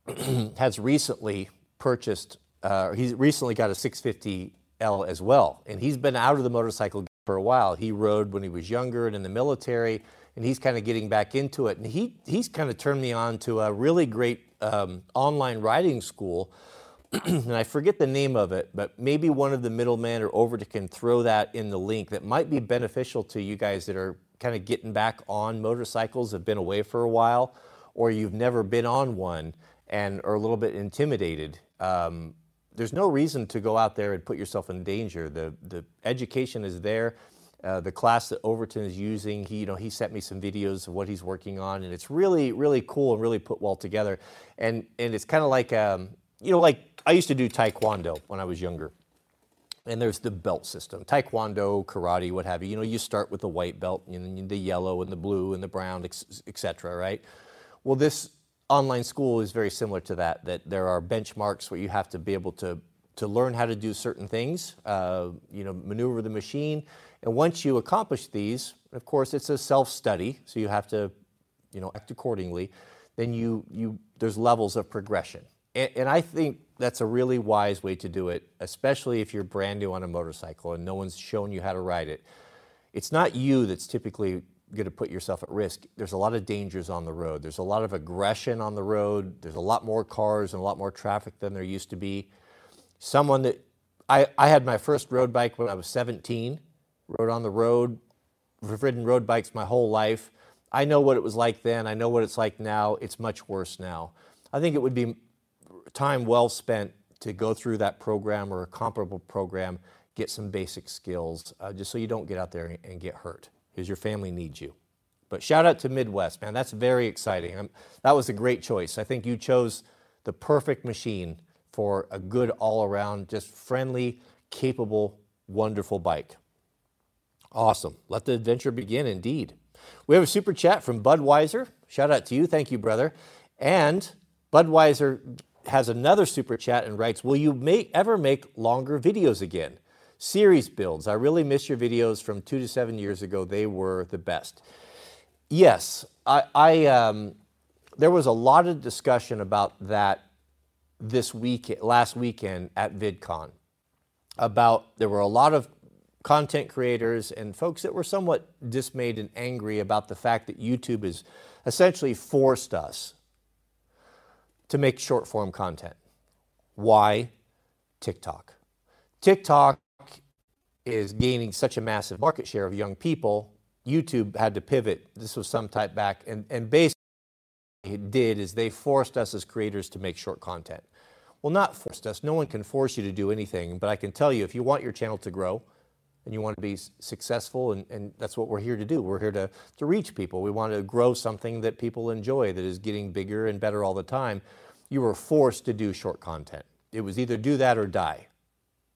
has recently purchased, uh, he's recently got a 650L as well. And he's been out of the motorcycle for a while. He rode when he was younger and in the military and he's kind of getting back into it. And he, he's kind of turned me on to a really great um, online riding school. and I forget the name of it, but maybe one of the middlemen or Overton can throw that in the link that might be beneficial to you guys that are kind of getting back on motorcycles, have been away for a while, or you've never been on one and are a little bit intimidated. Um, there's no reason to go out there and put yourself in danger. The, the education is there. Uh, the class that Overton is using, he, you know, he sent me some videos of what he's working on, and it's really, really cool and really put well together. And, and it's kind of like, um, you know, like I used to do Taekwondo when I was younger. And there's the belt system, Taekwondo, karate, what have you. You know, you start with the white belt, and the yellow and the blue and the brown, etc. right? Well, this online school is very similar to that, that there are benchmarks where you have to be able to, to learn how to do certain things, uh, you know, maneuver the machine, and once you accomplish these, of course, it's a self-study, so you have to, you know, act accordingly. Then you, you, there's levels of progression. And, and I think that's a really wise way to do it, especially if you're brand new on a motorcycle and no one's shown you how to ride it. It's not you that's typically going to put yourself at risk. There's a lot of dangers on the road. There's a lot of aggression on the road. There's a lot more cars and a lot more traffic than there used to be. Someone that I, I had my first road bike when I was 17 rode on the road, ridden road bikes my whole life. I know what it was like then. I know what it's like now. It's much worse now. I think it would be time well spent to go through that program or a comparable program, get some basic skills, uh, just so you don't get out there and get hurt, because your family needs you. But shout out to Midwest, man. That's very exciting. I'm, that was a great choice. I think you chose the perfect machine for a good all around, just friendly, capable, wonderful bike. Awesome. Let the adventure begin indeed. We have a super chat from Budweiser. Shout out to you. Thank you, brother. And Budweiser has another super chat and writes, Will you make, ever make longer videos again? Series builds. I really miss your videos from two to seven years ago. They were the best. Yes, I, I um, there was a lot of discussion about that this week, last weekend at VidCon. About there were a lot of content creators and folks that were somewhat dismayed and angry about the fact that YouTube has essentially forced us to make short form content. Why? TikTok. TikTok is gaining such a massive market share of young people. YouTube had to pivot. This was some type back. And, and basically, it did is they forced us as creators to make short content. Well, not forced us. No one can force you to do anything. But I can tell you, if you want your channel to grow, and you want to be successful, and, and, that's what we're here to do. We're here to, to reach people. We want to grow something that people enjoy that is getting bigger and better all the time. You were forced to do short content. It was either do that or die,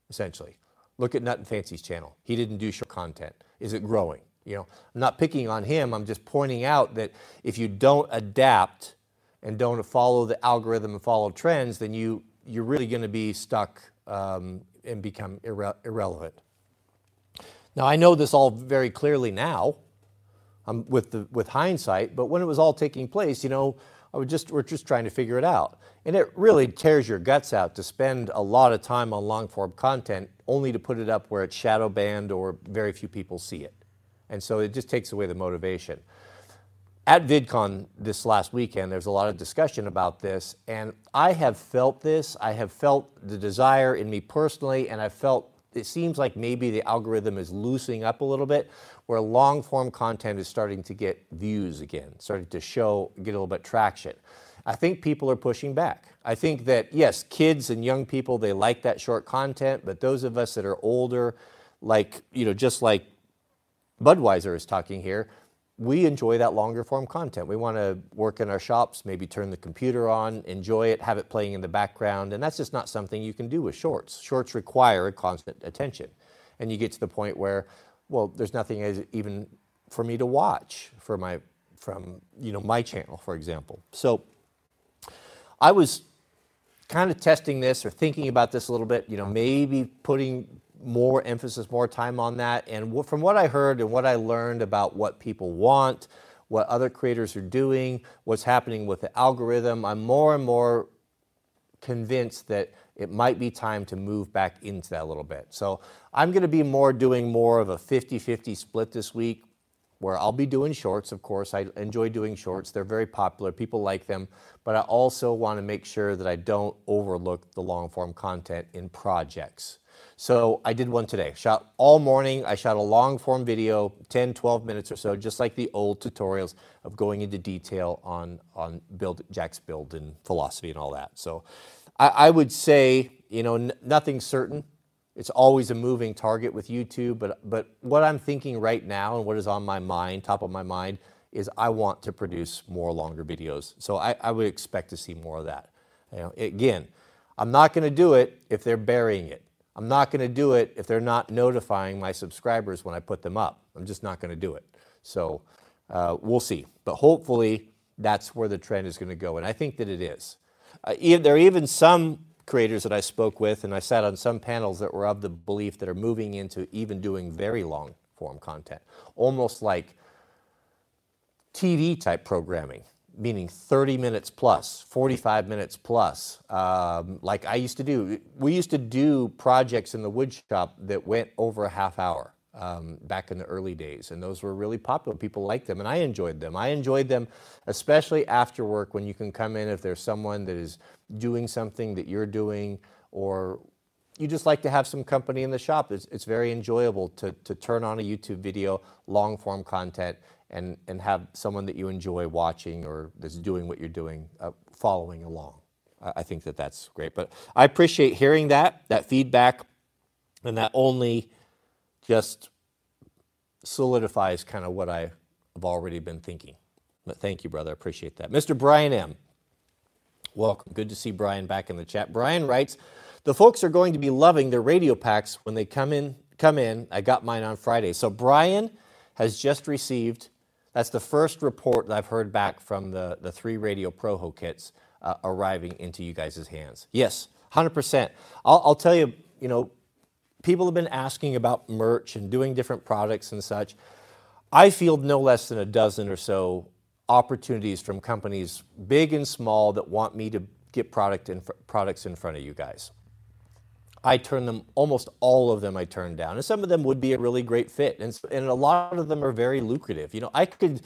essentially. Look at Nutnfancy's channel. He didn't do short content. Is it growing? You know, I'm not picking on him. I'm just pointing out that if you don't adapt and don't follow the algorithm and follow trends, then you, you're really going to be stuck um, and become irre irrelevant. Now, I know this all very clearly now um, with, the, with hindsight, but when it was all taking place, you know, I was just, we're just trying to figure it out. And it really tears your guts out to spend a lot of time on long form content only to put it up where it's shadow banned or very few people see it. And so it just takes away the motivation. At VidCon this last weekend, there's a lot of discussion about this, and I have felt this. I have felt the desire in me personally, and I felt it seems like maybe the algorithm is loosening up a little bit where long form content is starting to get views again, starting to show, get a little bit traction. I think people are pushing back. I think that, yes, kids and young people, they like that short content, but those of us that are older, like, you know, just like Budweiser is talking here, we enjoy that longer form content. We want to work in our shops, maybe turn the computer on, enjoy it, have it playing in the background, and that's just not something you can do with shorts. Shorts require constant attention. And you get to the point where, well, there's nothing even for me to watch for my, from, you know, my channel, for example. So I was kind of testing this or thinking about this a little bit, you know, maybe putting more emphasis, more time on that. And from what I heard and what I learned about what people want, what other creators are doing, what's happening with the algorithm, I'm more and more convinced that it might be time to move back into that a little bit. So I'm going to be more doing more of a 50-50 split this week where I'll be doing shorts, of course. I enjoy doing shorts. They're very popular. People like them. But I also want to make sure that I don't overlook the long form content in projects. So I did one today. Shot all morning. I shot a long form video, 10, 12 minutes or so, just like the old tutorials of going into detail on, on build, Jack's build and philosophy and all that. So I, I would say, you know, nothing's certain. It's always a moving target with YouTube, but, but what I'm thinking right now and what is on my mind, top of my mind, is I want to produce more longer videos. So I, I would expect to see more of that. You know, again, I'm not going to do it if they're burying it. I'm not going to do it if they're not notifying my subscribers when I put them up. I'm just not going to do it. So uh, we'll see. But hopefully that's where the trend is going to go. And I think that it is. Uh, there are even some creators that I spoke with and I sat on some panels that were of the belief that are moving into even doing very long form content, almost like TV type programming meaning 30 minutes plus, 45 minutes plus, um, like I used to do. We used to do projects in the wood shop that went over a half hour um, back in the early days, and those were really popular. People liked them, and I enjoyed them. I enjoyed them, especially after work when you can come in if there's someone that is doing something that you're doing, or you just like to have some company in the shop. It's, it's very enjoyable to, to turn on a YouTube video, long form content, and, and have someone that you enjoy watching or that's doing what you're doing, uh, following along. I, I think that that's great. But I appreciate hearing that, that feedback, and that only just solidifies kind of what I have already been thinking. But thank you, brother. I appreciate that. Mr. Brian M. Welcome. Good to see Brian back in the chat. Brian writes, the folks are going to be loving their radio packs when they come in come in. I got mine on Friday. So Brian has just received, that's the first report that I've heard back from the, the three Radio Proho kits uh, arriving into you guys' hands. Yes, 100%. I'll, I'll tell you, you know, people have been asking about merch and doing different products and such. I field no less than a dozen or so opportunities from companies big and small that want me to get product in, products in front of you guys. I turn them, almost all of them I turn down. And some of them would be a really great fit. And, and a lot of them are very lucrative. You know, I could,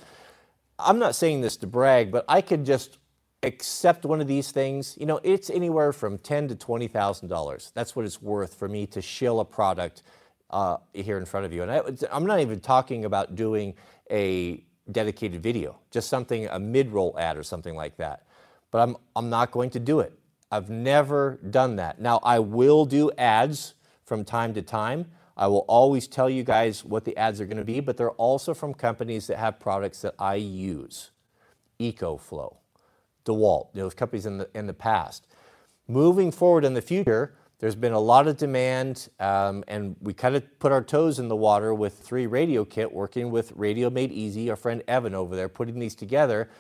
I'm not saying this to brag, but I could just accept one of these things. You know, it's anywhere from ten to $20,000. That's what it's worth for me to shill a product uh, here in front of you. And I, I'm not even talking about doing a dedicated video, just something, a mid-roll ad or something like that. But I'm, I'm not going to do it. I've never done that. Now, I will do ads from time to time. I will always tell you guys what the ads are going to be, but they're also from companies that have products that I use. EcoFlow, DeWalt, those companies in the, in the past. Moving forward in the future, there's been a lot of demand, um, and we kind of put our toes in the water with three radio kit, working with Radio Made Easy, our friend Evan over there, putting these together,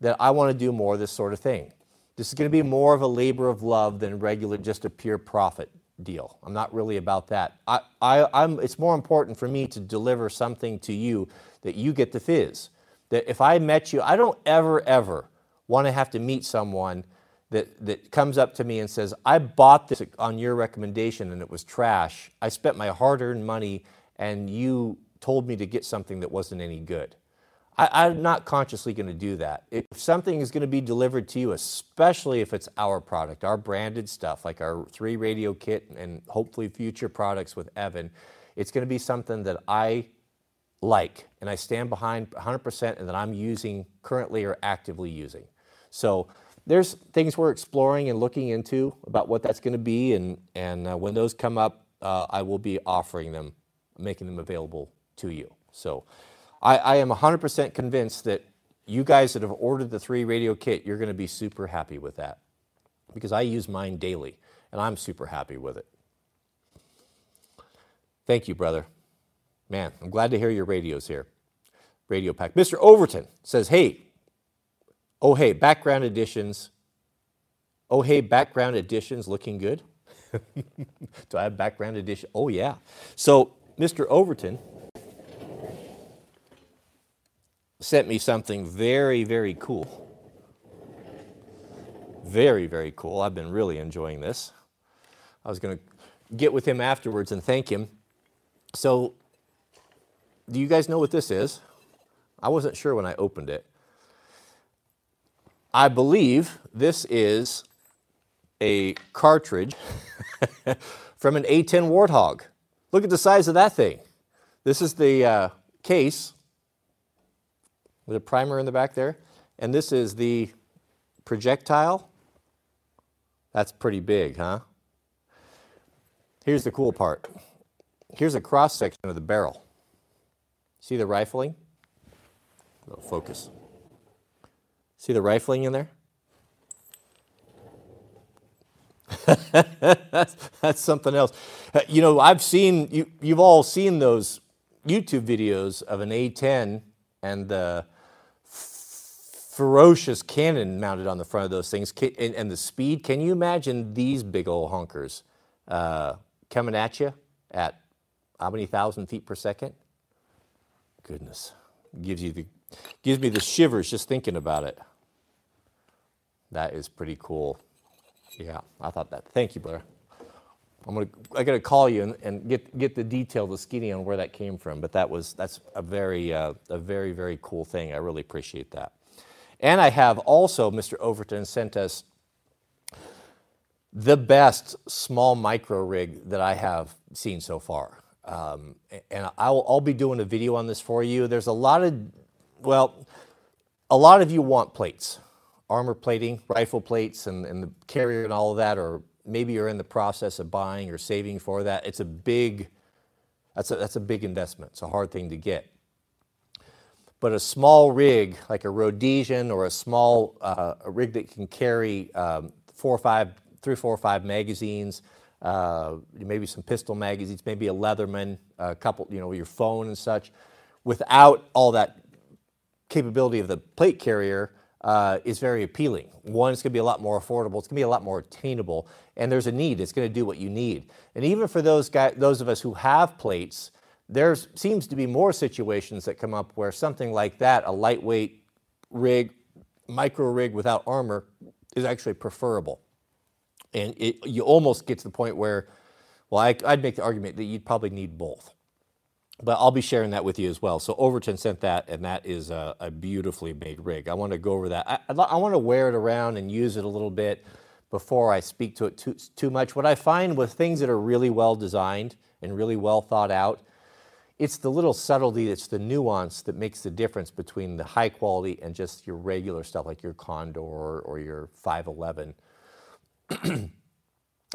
that I want to do more of this sort of thing. This is going to be more of a labor of love than regular, just a pure profit deal. I'm not really about that. I, I, I'm, it's more important for me to deliver something to you that you get the fizz. That if I met you, I don't ever, ever want to have to meet someone that, that comes up to me and says, I bought this on your recommendation and it was trash. I spent my hard earned money and you told me to get something that wasn't any good. I, am not consciously going to do that. If something is going to be delivered to you, especially if it's our product, our branded stuff, like our three radio kit and hopefully future products with Evan, it's going to be something that I like and I stand behind 100% and that I'm using currently or actively using. So there's things we're exploring and looking into about what that's going to be. And, and uh, when those come up, uh, I will be offering them, making them available to you. So I, I am 100% convinced that you guys that have ordered the three radio kit, you're going to be super happy with that because I use mine daily and I'm super happy with it. Thank you, brother. Man, I'm glad to hear your radios here. Radio pack. Mr. Overton says, hey, oh, hey, background additions. Oh, hey, background additions looking good. Do I have background addition? Oh, yeah. So, Mr. Overton sent me something very, very cool. Very, very cool. I've been really enjoying this. I was going to get with him afterwards and thank him. So, do you guys know what this is? I wasn't sure when I opened it. I believe this is a cartridge from an A10 Warthog. Look at the size of that thing. This is the uh, case with a primer in the back there. And this is the projectile. That's pretty big, huh? Here's the cool part. Here's a cross section of the barrel. See the rifling? Little focus. See the rifling in there? that's, that's something else. Uh, you know, I've seen, you, you've all seen those YouTube videos of an A10 and the ferocious cannon mounted on the front of those things and, and the speed. Can you imagine these big old honkers uh, coming at you at how many thousand feet per second? Goodness, gives you the gives me the shivers just thinking about it. That is pretty cool. Yeah, I thought that. Thank you, brother. I'm gonna I gotta call you and, and get get the detail, the skinny on where that came from. But that was that's a very uh, a very very cool thing. I really appreciate that. And I have also, Mr. Overton sent us the best small micro rig that I have seen so far. Um, and I'll, I'll be doing a video on this for you. There's a lot of, well, a lot of you want plates, armor plating, rifle plates, and, and the carrier and all of that, or maybe you're in the process of buying or saving for that. It's a big, that's a, that's a big investment. It's a hard thing to get. But a small rig, like a Rhodesian or a small uh, a rig that can carry um, four or five, three, four or five magazines, uh, maybe some pistol magazines, maybe a Leatherman, a couple, you know, your phone and such, without all that capability of the plate carrier uh, is very appealing. One, it's going to be a lot more affordable. It's going to be a lot more attainable, and there's a need. It's going to do what you need. And even for those guys, those of us who have plates, there seems to be more situations that come up where something like that, a lightweight rig, micro rig without armor, is actually preferable. And it, you almost get to the point where, well, I, I'd make the argument that you'd probably need both but I'll be sharing that with you as well. So Overton sent that, and that is a, a beautifully made rig. I want to go over that. I, I, want to wear it around and use it a little bit before I speak to it too, too much. What I find with things that are really well designed and really well thought out, it's the little subtlety, it's the nuance that makes the difference between the high quality and just your regular stuff like your Condor or your 5.11.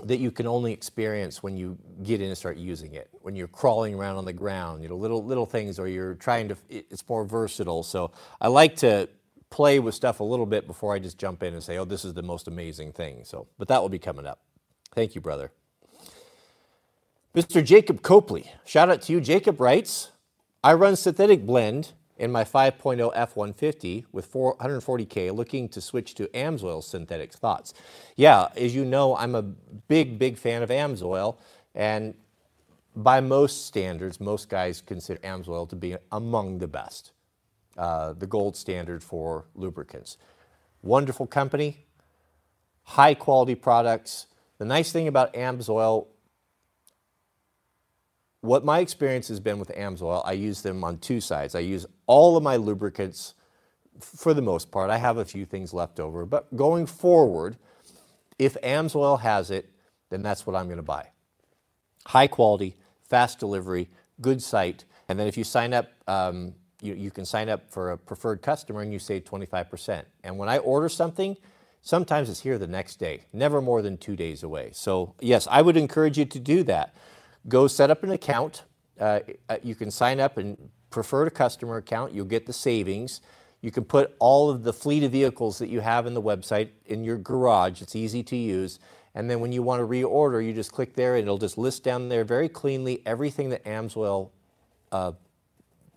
that you can only experience when you get in and start using it. When you're crawling around on the ground, you know, little little things, or you're trying to. It's more versatile. So I like to play with stuff a little bit before I just jump in and say, "Oh, this is the most amazing thing." So, but that will be coming up. Thank you, brother. Mr. Jacob Copley, shout out to you. Jacob writes, "I run synthetic blend in my 5.0 F-150 with 440K looking to switch to AMSOIL synthetic Thoughts? Yeah, as you know, I'm a big, big fan of AMSOIL, and by most standards, most guys consider AMSOIL to be among the best, uh, the gold standard for lubricants. Wonderful company, high quality products. The nice thing about AMSOIL what my experience has been with AMSOIL, I use them on two sides. I use all of my lubricants for the most part. I have a few things left over, but going forward, if AMSOIL has it, then that's what I'm going to buy. High quality, fast delivery, good site, and then if you sign up, um, you, you can sign up for a preferred customer and you save 25%. And when I order something, sometimes it's here the next day, never more than two days away. So yes, I would encourage you to do that go set up an account. Uh, uh, you can sign up and prefer a customer account. You'll get the savings. You can put all of the fleet of vehicles that you have in the website in your garage. It's easy to use. And then when you want to reorder, you just click there and it'll just list down there very cleanly everything that AMSOIL uh,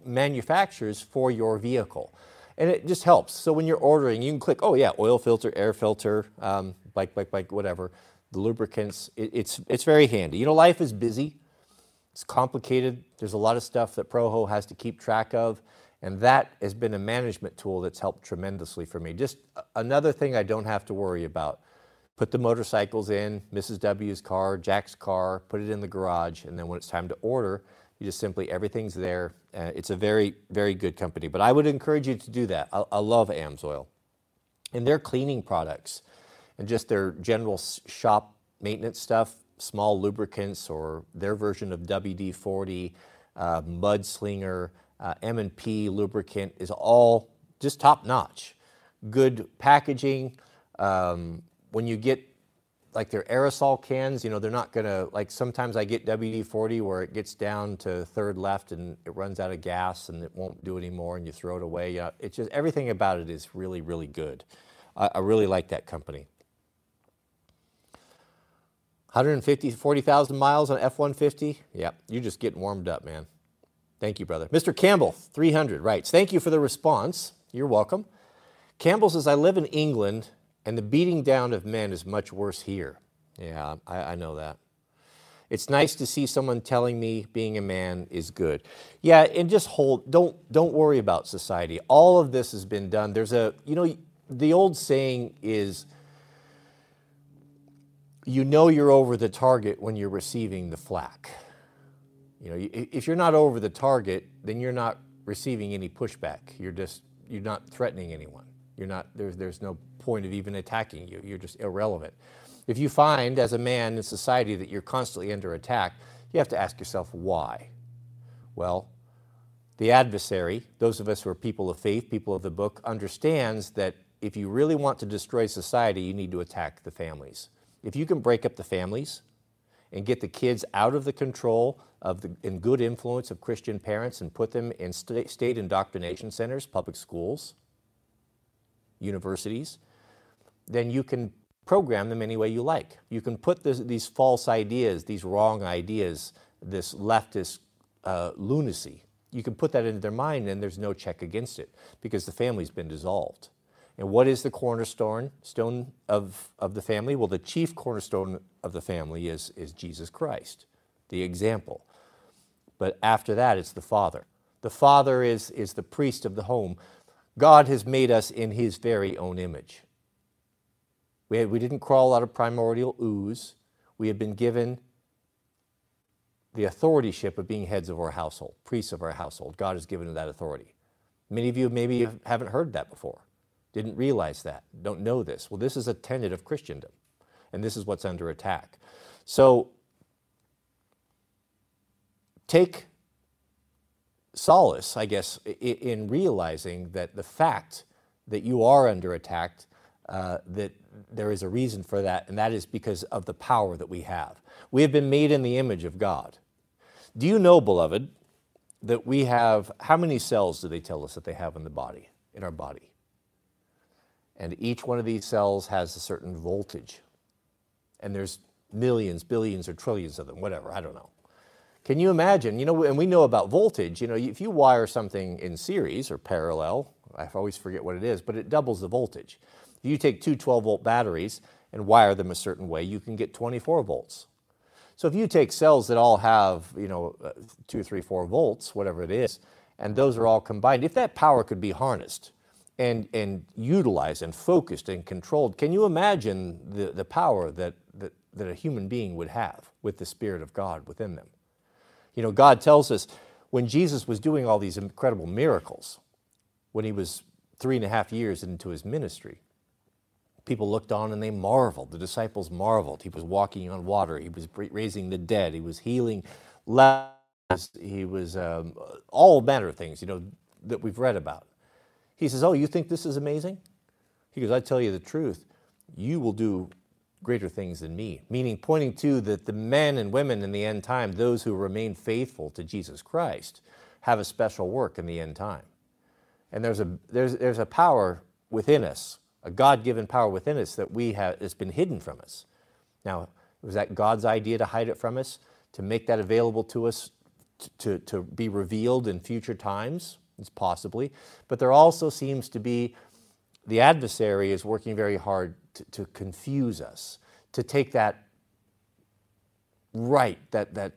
manufactures for your vehicle. And it just helps. So when you're ordering, you can click, oh yeah, oil filter, air filter, um, bike, bike, bike, whatever the lubricants. It, it's, it's very handy. You know, life is busy. It's complicated. There's a lot of stuff that Proho has to keep track of. And that has been a management tool that's helped tremendously for me. Just another thing I don't have to worry about. Put the motorcycles in, Mrs. W's car, Jack's car, put it in the garage, and then when it's time to order, you just simply, everything's there. Uh, it's a very, very good company. But I would encourage you to do that. I, I love AMSOIL. And their cleaning products and just their general shop maintenance stuff, small lubricants or their version of WD-40, uh, Mudslinger, uh, M&P lubricant is all just top notch. Good packaging. Um, when you get like their aerosol cans, you know, they're not gonna, like sometimes I get WD-40 where it gets down to third left and it runs out of gas and it won't do anymore and you throw it away. Know, it's just, everything about it is really, really good. I, I really like that company. 150, 40,000 miles on F-150? Yeah, you're just getting warmed up, man. Thank you, brother. Mr. Campbell, 300, writes, thank you for the response. You're welcome. Campbell says, I live in England and the beating down of men is much worse here. Yeah, I, I know that. It's nice to see someone telling me being a man is good. Yeah, and just hold, don't, don't worry about society. All of this has been done. There's a, you know, the old saying is, you know you're over the target when you're receiving the flak. You know, if you're not over the target, then you're not receiving any pushback. You're just, you're not threatening anyone. You're not, there's, there's no point of even attacking you. You're just irrelevant. If you find as a man in society that you're constantly under attack, you have to ask yourself why. Well, the adversary, those of us who are people of faith, people of the book, understands that if you really want to destroy society, you need to attack the families. If you can break up the families and get the kids out of the control of the in good influence of Christian parents and put them in st state indoctrination centers, public schools, universities, then you can program them any way you like. You can put this, these false ideas, these wrong ideas, this leftist uh, lunacy, you can put that into their mind and there's no check against it because the family's been dissolved. And what is the cornerstone stone of, of the family? Well, the chief cornerstone of the family is, is Jesus Christ, the example. But after that, it's the Father. The Father is, is the priest of the home. God has made us in His very own image. We, had, we didn't crawl out of primordial ooze. We have been given the authorship of being heads of our household, priests of our household. God has given that authority. Many of you maybe haven't heard that before didn't realize that, don't know this. Well, this is a tenet of Christendom, and this is what's under attack. So take solace, I guess, in realizing that the fact that you are under attack, uh, that there is a reason for that, and that is because of the power that we have. We have been made in the image of God. Do you know, beloved, that we have, how many cells do they tell us that they have in the body, in our body? And each one of these cells has a certain voltage. And there's millions, billions, or trillions of them, whatever, I don't know. Can you imagine, you know, and we know about voltage, you know, if you wire something in series or parallel, I always forget what it is, but it doubles the voltage. If you take two 12 volt batteries and wire them a certain way, you can get 24 volts. So if you take cells that all have, you know, uh, two, three, four volts, whatever it is, and those are all combined, if that power could be harnessed, and, and utilized and focused and controlled. Can you imagine the, the power that, that, that a human being would have with the Spirit of God within them? You know, God tells us when Jesus was doing all these incredible miracles, when he was three and a half years into his ministry, people looked on and they marveled. The disciples marveled. He was walking on water, he was raising the dead, he was healing lepers, he was um, all manner of things, you know, that we've read about. He says, Oh, you think this is amazing? He goes, I tell you the truth, you will do greater things than me. Meaning, pointing to that the men and women in the end time, those who remain faithful to Jesus Christ, have a special work in the end time. And there's a, there's, there's a power within us, a God given power within us that we have, it's been hidden from us. Now, was that God's idea to hide it from us, to make that available to us to, to, to be revealed in future times? Possibly. But there also seems to be the adversary is working very hard to, to confuse us, to take that right, that, that,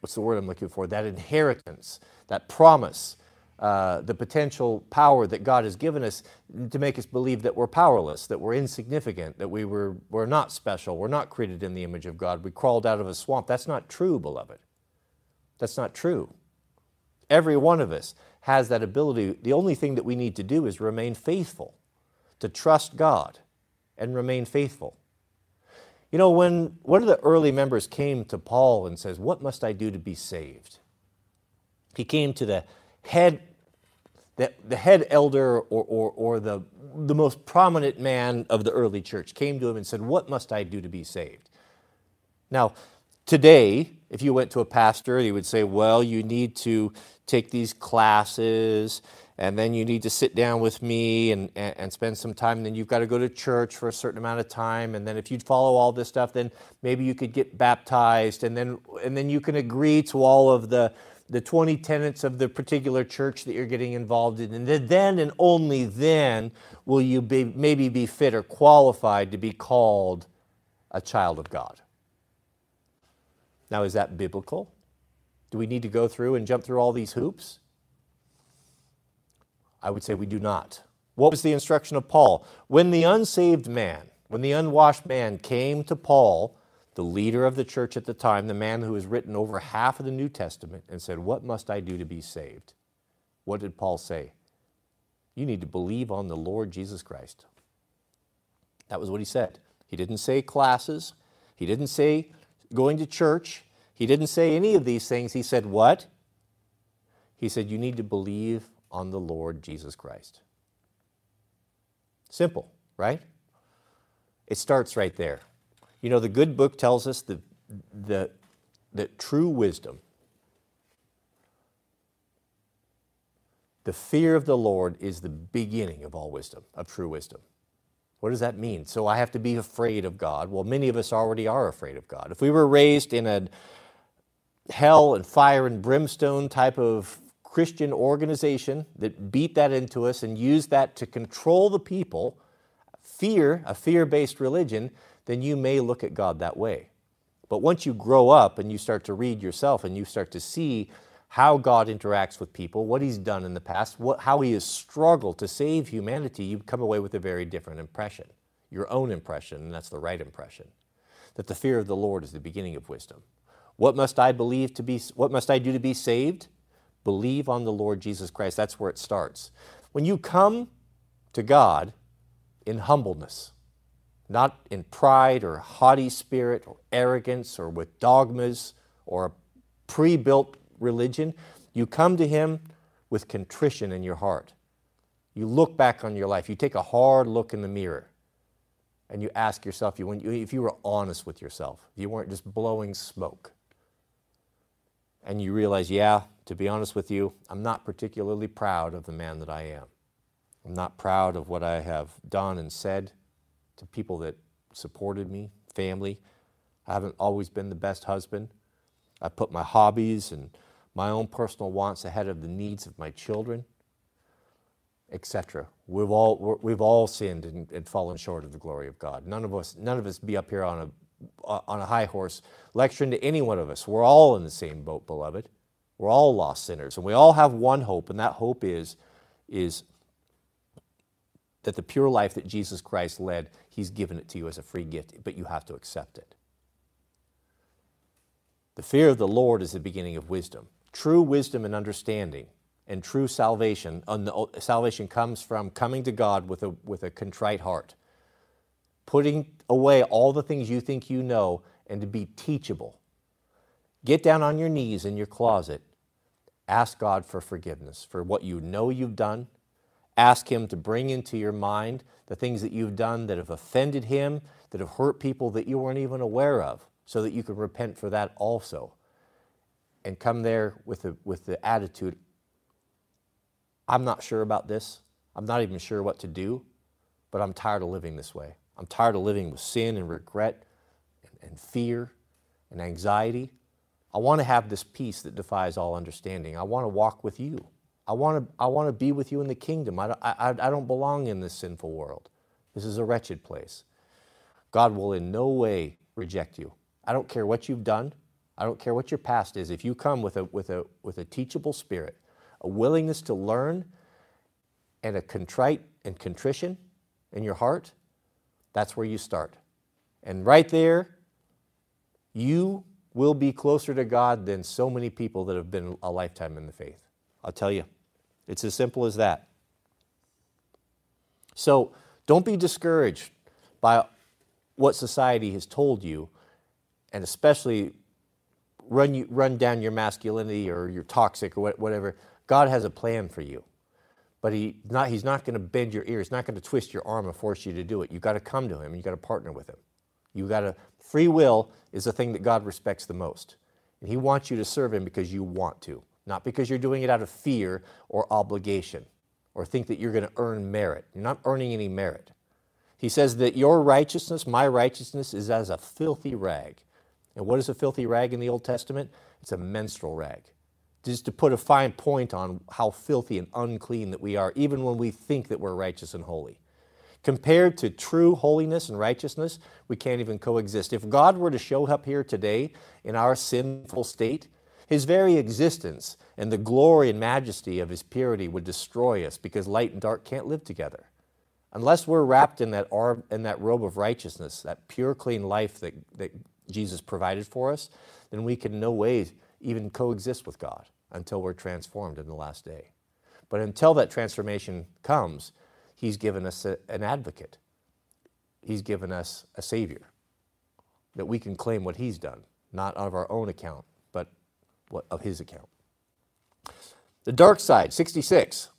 what's the word I'm looking for? That inheritance, that promise, uh, the potential power that God has given us to make us believe that we're powerless, that we're insignificant, that we were, we're not special, we're not created in the image of God, we crawled out of a swamp. That's not true, beloved. That's not true. Every one of us has that ability. The only thing that we need to do is remain faithful, to trust God and remain faithful. You know, when one of the early members came to Paul and says, What must I do to be saved? He came to the head, the, the head elder or, or, or the, the most prominent man of the early church, came to him and said, What must I do to be saved? Now, today, if you went to a pastor, he would say, Well, you need to take these classes, and then you need to sit down with me and, and, and, spend some time. And then you've got to go to church for a certain amount of time. And then if you'd follow all this stuff, then maybe you could get baptized. And then, and then you can agree to all of the, the 20 tenets of the particular church that you're getting involved in. And then and only then will you be, maybe be fit or qualified to be called a child of God. Now, is that biblical? Do we need to go through and jump through all these hoops? I would say we do not. What was the instruction of Paul? When the unsaved man, when the unwashed man came to Paul, the leader of the church at the time, the man who has written over half of the New Testament, and said, What must I do to be saved? What did Paul say? You need to believe on the Lord Jesus Christ. That was what he said. He didn't say classes, he didn't say going to church, he didn't say any of these things. He said, What? He said, You need to believe on the Lord Jesus Christ. Simple, right? It starts right there. You know, the good book tells us that, the, that true wisdom, the fear of the Lord is the beginning of all wisdom, of true wisdom. What does that mean? So I have to be afraid of God. Well, many of us already are afraid of God. If we were raised in a hell and fire and brimstone type of Christian organization that beat that into us and used that to control the people, fear, a fear based religion, then you may look at God that way. But once you grow up and you start to read yourself and you start to see how God interacts with people, what He's done in the past, what, how He has struggled to save humanity, you come away with a very different impression, your own impression, and that's the right impression. That the fear of the Lord is the beginning of wisdom. What must I believe to be, what must I do to be saved? Believe on the Lord Jesus Christ. That's where it starts. When you come to God in humbleness, not in pride or haughty spirit or arrogance or with dogmas or a pre built religion, you come to Him with contrition in your heart. You look back on your life, you take a hard look in the mirror, and you ask yourself if you were honest with yourself, if you weren't just blowing smoke, and you realize, yeah, to be honest with you, I'm not particularly proud of the man that I am. I'm not proud of what I have done and said to people that supported me, family. I haven't always been the best husband. I put my hobbies and my own personal wants ahead of the needs of my children, etc. We've all, we've all sinned and, and, fallen short of the glory of God. None of us, none of us be up here on a, on a high horse lecturing to any one of us. We're all in the same boat, beloved. We're all lost sinners, and we all have one hope, and that hope is, is that the pure life that Jesus Christ led, He's given it to you as a free gift, but you have to accept it. The fear of the Lord is the beginning of wisdom. True wisdom and understanding and true salvation, uh, salvation comes from coming to God with a, with a contrite heart, putting away all the things you think you know, and to be teachable. Get down on your knees in your closet. Ask God for forgiveness for what you know you've done. Ask Him to bring into your mind the things that you've done that have offended Him, that have hurt people that you weren't even aware of so that you can repent for that also. And come there with the, with the attitude I'm not sure about this. I'm not even sure what to do, but I'm tired of living this way. I'm tired of living with sin and regret and, and fear and anxiety. I want to have this peace that defies all understanding. I want to walk with you. I want to, I want to be with you in the kingdom. I, I, I don't belong in this sinful world. This is a wretched place. God will in no way reject you. I don't care what you've done. I don't care what your past is. If you come with a, with a, with a teachable spirit, a willingness to learn, and a contrite and contrition in your heart, that's where you start. And right there, you will be closer to God than so many people that have been a lifetime in the faith. I'll tell you, it's as simple as that. So don't be discouraged by what society has told you and especially run you run down your masculinity or you're toxic or whatever. God has a plan for you, but he not he's not going to bend your ear. He's not going to twist your arm and force you to do it. You've got to come to him. you've got to partner with him. You got to free will is the thing that God respects the most, and He wants you to serve Him because you want to, not because you're doing it out of fear or obligation, or think that you're going to earn merit. You're not earning any merit. He says that your righteousness, my righteousness, is as a filthy rag. And what is a filthy rag in the Old Testament? It's a menstrual rag. Just to put a fine point on how filthy and unclean that we are, even when we think that we're righteous and holy. Compared to true holiness and righteousness, we can't even coexist. If God were to show up here today in our sinful state, his very existence and the glory and majesty of his purity would destroy us because light and dark can't live together. Unless we're wrapped in that, arb, in that robe of righteousness, that pure, clean life that, that Jesus provided for us, then we can no way even coexist with God until we're transformed in the last day. But until that transformation comes, He's given us a, an advocate. He's given us a Savior that we can claim what He's done, not of our own account, but what, of His account. The dark side, 66,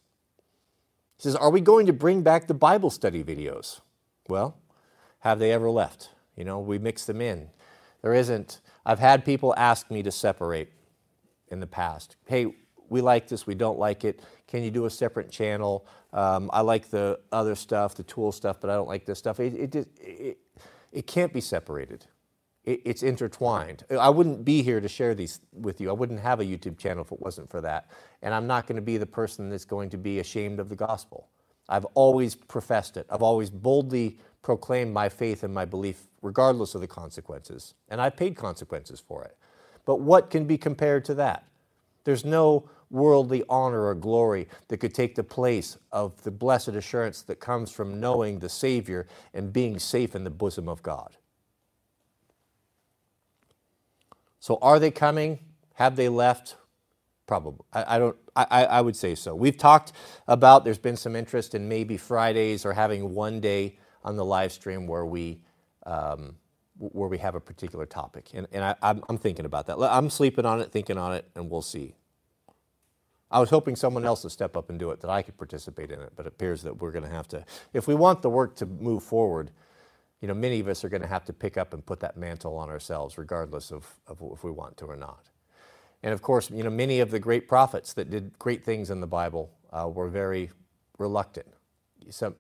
says, Are we going to bring back the Bible study videos? Well, have they ever left? You know, we mix them in. There isn't, I've had people ask me to separate in the past. Hey, we like this, we don't like it. Can you do a separate channel? Um, I like the other stuff, the tool stuff, but I don't like this stuff. It, it, it, it can't be separated. It, it's intertwined. I wouldn't be here to share these with you. I wouldn't have a YouTube channel if it wasn't for that. And I'm not going to be the person that's going to be ashamed of the gospel. I've always professed it. I've always boldly proclaimed my faith and my belief, regardless of the consequences. And I've paid consequences for it. But what can be compared to that? There's no worldly honor or glory that could take the place of the blessed assurance that comes from knowing the Savior and being safe in the bosom of God. So, are they coming? Have they left? Probably. I, I don't. I, I would say so. We've talked about. There's been some interest in maybe Fridays or having one day on the live stream where we um, where we have a particular topic. And, and I, I'm, I'm thinking about that. I'm sleeping on it, thinking on it, and we'll see. I was hoping someone else would step up and do it, that I could participate in it, but it appears that we're going to have to, if we want the work to move forward, you know, many of us are going to have to pick up and put that mantle on ourselves, regardless of, of if we want to or not. And of course, you know, many of the great prophets that did great things in the Bible uh, were very reluctant. Some,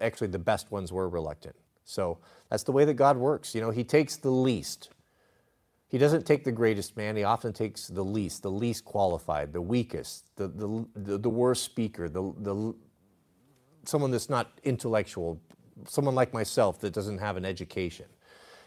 actually, the best ones were reluctant. So that's the way that God works. You know, He takes the least. He doesn't take the greatest man. He often takes the least, the least qualified, the weakest, the, the, the, the worst speaker, the, the, someone that's not intellectual, someone like myself that doesn't have an education,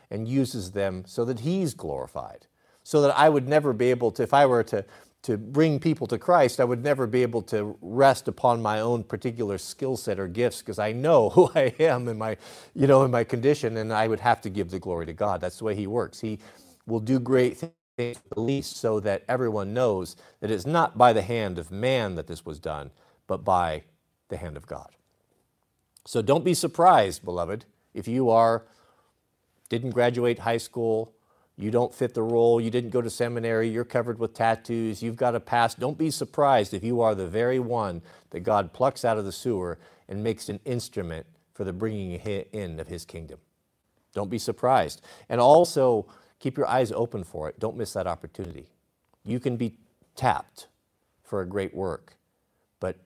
and uses them so that He's glorified. So that I would never be able to, if I were to to bring people to Christ, I would never be able to rest upon my own particular skill set or gifts because I know who I am in my, you know, in my condition, and I would have to give the glory to God. That's the way He works. He will do great things at least so that everyone knows that it's not by the hand of man that this was done, but by the hand of God. So don't be surprised, beloved, if you are didn't graduate high school, you don't fit the role, you didn't go to seminary, you're covered with tattoos, you've got a past. Don't be surprised if you are the very one that God plucks out of the sewer and makes an instrument for the bringing in of his kingdom. Don't be surprised. And also, keep your eyes open for it. Don't miss that opportunity. You can be tapped for a great work, but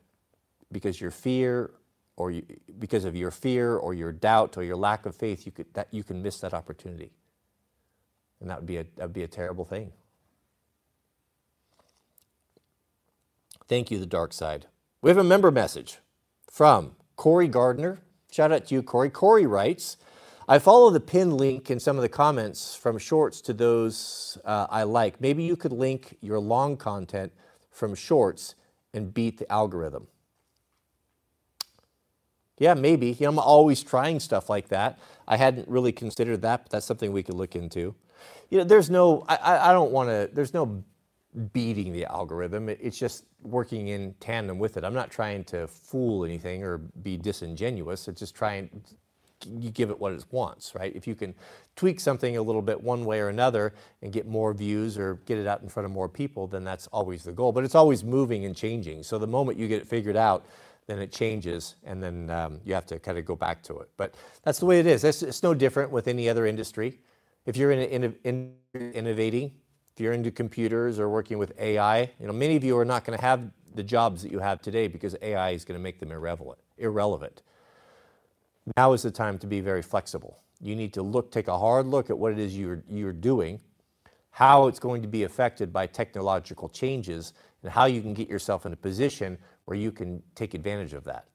because your fear or you, because of your fear or your doubt or your lack of faith, you, could, that, you can miss that opportunity. And that would be a, that would be a terrible thing. Thank you, the dark side. We have a member message from Corey Gardner. Shout out to you, Corey. Corey writes, I follow the pin link in some of the comments from shorts to those uh, I like. Maybe you could link your long content from shorts and beat the algorithm. Yeah, maybe. I'm always trying stuff like that. I hadn't really considered that, but that's something we could look into you know, there's no, I, I don't want to, there's no beating the algorithm. It's just working in tandem with it. I'm not trying to fool anything or be disingenuous. It's just trying, you give it what it wants, right? If you can tweak something a little bit one way or another and get more views or get it out in front of more people, then that's always the goal. But it's always moving and changing. So the moment you get it figured out, then it changes, and then um, you have to kind of go back to it. But that's the way it is. It's, it's no different with any other industry. If you're in, in, in innovating, if you're into computers or working with AI, you know, many of you are not going to have the jobs that you have today because AI is going to make them irrelevant. irrelevant. Now is the time to be very flexible. You need to look, take a hard look at what it is you're, you're doing, how it's going to be affected by technological changes, and how you can get yourself in a position where you can take advantage of that.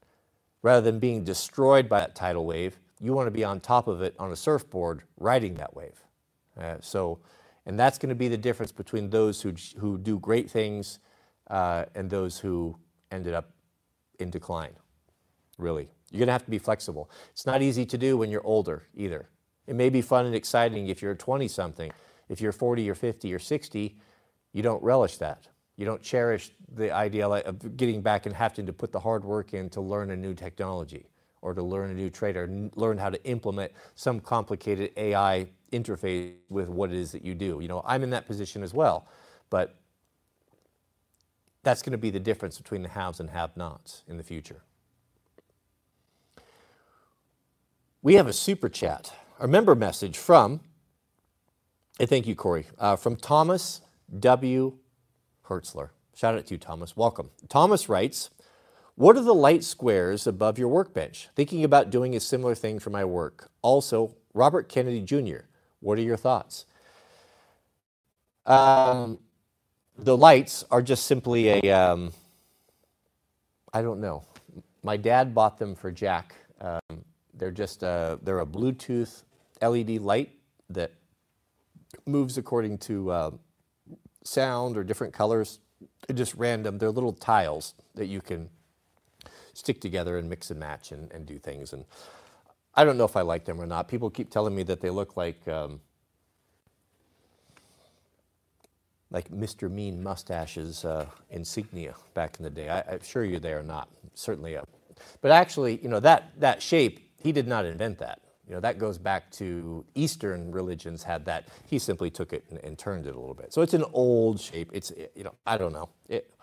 Rather than being destroyed by that tidal wave, you want to be on top of it on a surfboard riding that wave. Uh, so, and that's going to be the difference between those who, who do great things uh, and those who ended up in decline, really. You're going to have to be flexible. It's not easy to do when you're older either. It may be fun and exciting if you're 20 something. If you're 40 or 50 or 60, you don't relish that. You don't cherish the idea of getting back and having to put the hard work in to learn a new technology or to learn a new trade or learn how to implement some complicated AI interface with what it is that you do. You know, I'm in that position as well, but that's going to be the difference between the haves and have-nots in the future. We have a super chat, a member message from, and thank you, Corey, uh, from Thomas W. Hertzler. Shout out to you, Thomas. Welcome. Thomas writes, What are the light squares above your workbench? Thinking about doing a similar thing for my work. Also, Robert Kennedy Jr., what are your thoughts? Um, the lights are just simply a. Um, I don't know. My dad bought them for Jack. Um, they're just a, they're a Bluetooth LED light that moves according to uh, sound or different colors. Just random. They're little tiles that you can stick together and mix and match and, and do things. And I don't know if I like them or not. People keep telling me that they look like um, like Mr. Mean mustaches uh, insignia back in the day. I, am sure you they are not. Certainly, a, but actually, you know that that shape he did not invent that. You know, that goes back to Eastern religions had that. He simply took it and, and turned it a little bit. So it's an old shape. It's, you know, I don't know. It,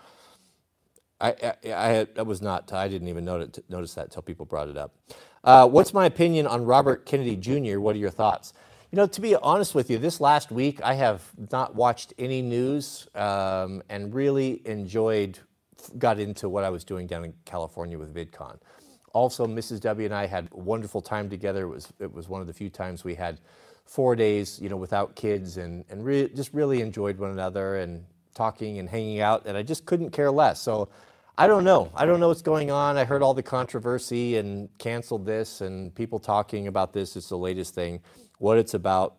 I, I, I, I was not, I didn't even notice, notice that until people brought it up. Uh, what's my opinion on Robert Kennedy Jr.? What are your thoughts? You know, to be honest with you, this last week I have not watched any news um, and really enjoyed, got into what I was doing down in California with VidCon. Also, Mrs. W and I had a wonderful time together. It was, it was one of the few times we had four days, you know, without kids and, and re- just really enjoyed one another and talking and hanging out. And I just couldn't care less. So I don't know. I don't know what's going on. I heard all the controversy and canceled this and people talking about this. It's the latest thing. What it's about,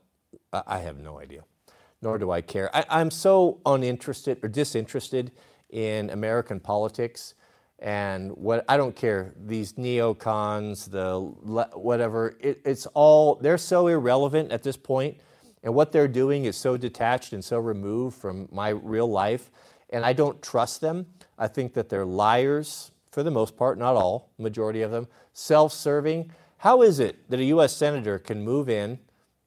I have no idea, nor do I care. I, I'm so uninterested or disinterested in American politics and what I don't care these neocons, the whatever. It, it's all they're so irrelevant at this point, and what they're doing is so detached and so removed from my real life, and I don't trust them. I think that they're liars for the most part, not all, majority of them, self-serving. How is it that a U.S. senator can move in,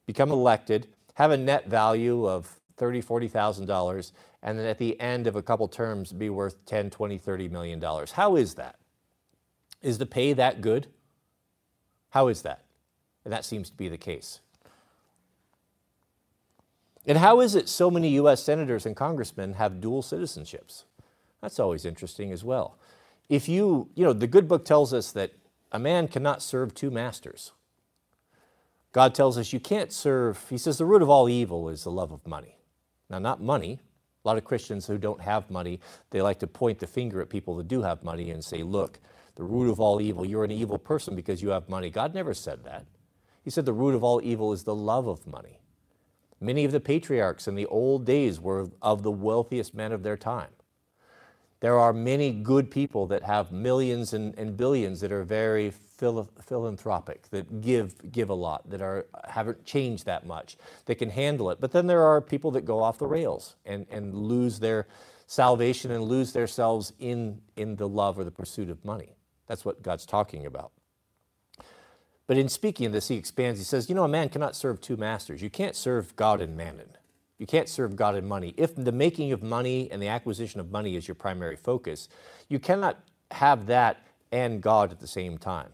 become elected, have a net value of thirty, forty thousand dollars, and then at the end of a couple terms be worth 10, 20, 30 million dollars. How is that? Is the pay that good? How is that? And that seems to be the case. And how is it so many US senators and congressmen have dual citizenships? That's always interesting as well. If you, you know, the good book tells us that a man cannot serve two masters. God tells us you can't serve, he says the root of all evil is the love of money. Now, not money, a lot of Christians who don't have money, they like to point the finger at people that do have money and say, look, the root of all evil, you're an evil person because you have money. God never said that. He said the root of all evil is the love of money. Many of the patriarchs in the old days were of the wealthiest men of their time. There are many good people that have millions and, and billions that are very phil- philanthropic, that give give a lot, that are haven't changed that much, that can handle it. But then there are people that go off the rails and, and lose their salvation and lose themselves in, in the love or the pursuit of money. That's what God's talking about. But in speaking of this, he expands. He says, You know, a man cannot serve two masters. You can't serve God and mammon. You can't serve God and money. If the making of money and the acquisition of money is your primary focus, you cannot have that and God at the same time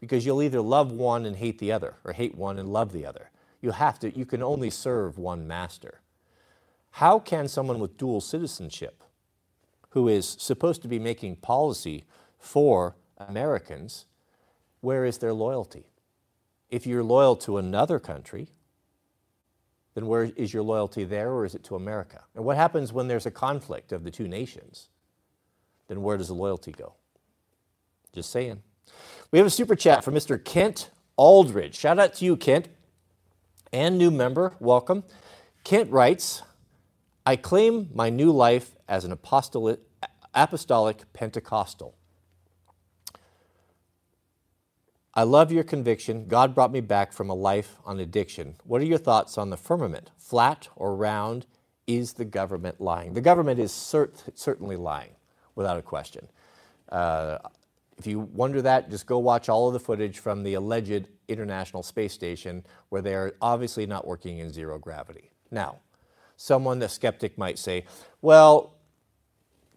because you'll either love one and hate the other or hate one and love the other. You have to you can only serve one master. How can someone with dual citizenship who is supposed to be making policy for Americans where is their loyalty? If you're loyal to another country, then where is your loyalty there or is it to America? And what happens when there's a conflict of the two nations? Then where does the loyalty go? Just saying. We have a super chat from Mr. Kent Aldridge. Shout out to you, Kent. And new member, welcome. Kent writes, I claim my new life as an apostolic, apostolic Pentecostal. I love your conviction. God brought me back from a life on addiction. What are your thoughts on the firmament? Flat or round? Is the government lying? The government is cert- certainly lying, without a question. Uh, if you wonder that, just go watch all of the footage from the alleged International Space Station where they are obviously not working in zero gravity. Now, someone, the skeptic, might say, well,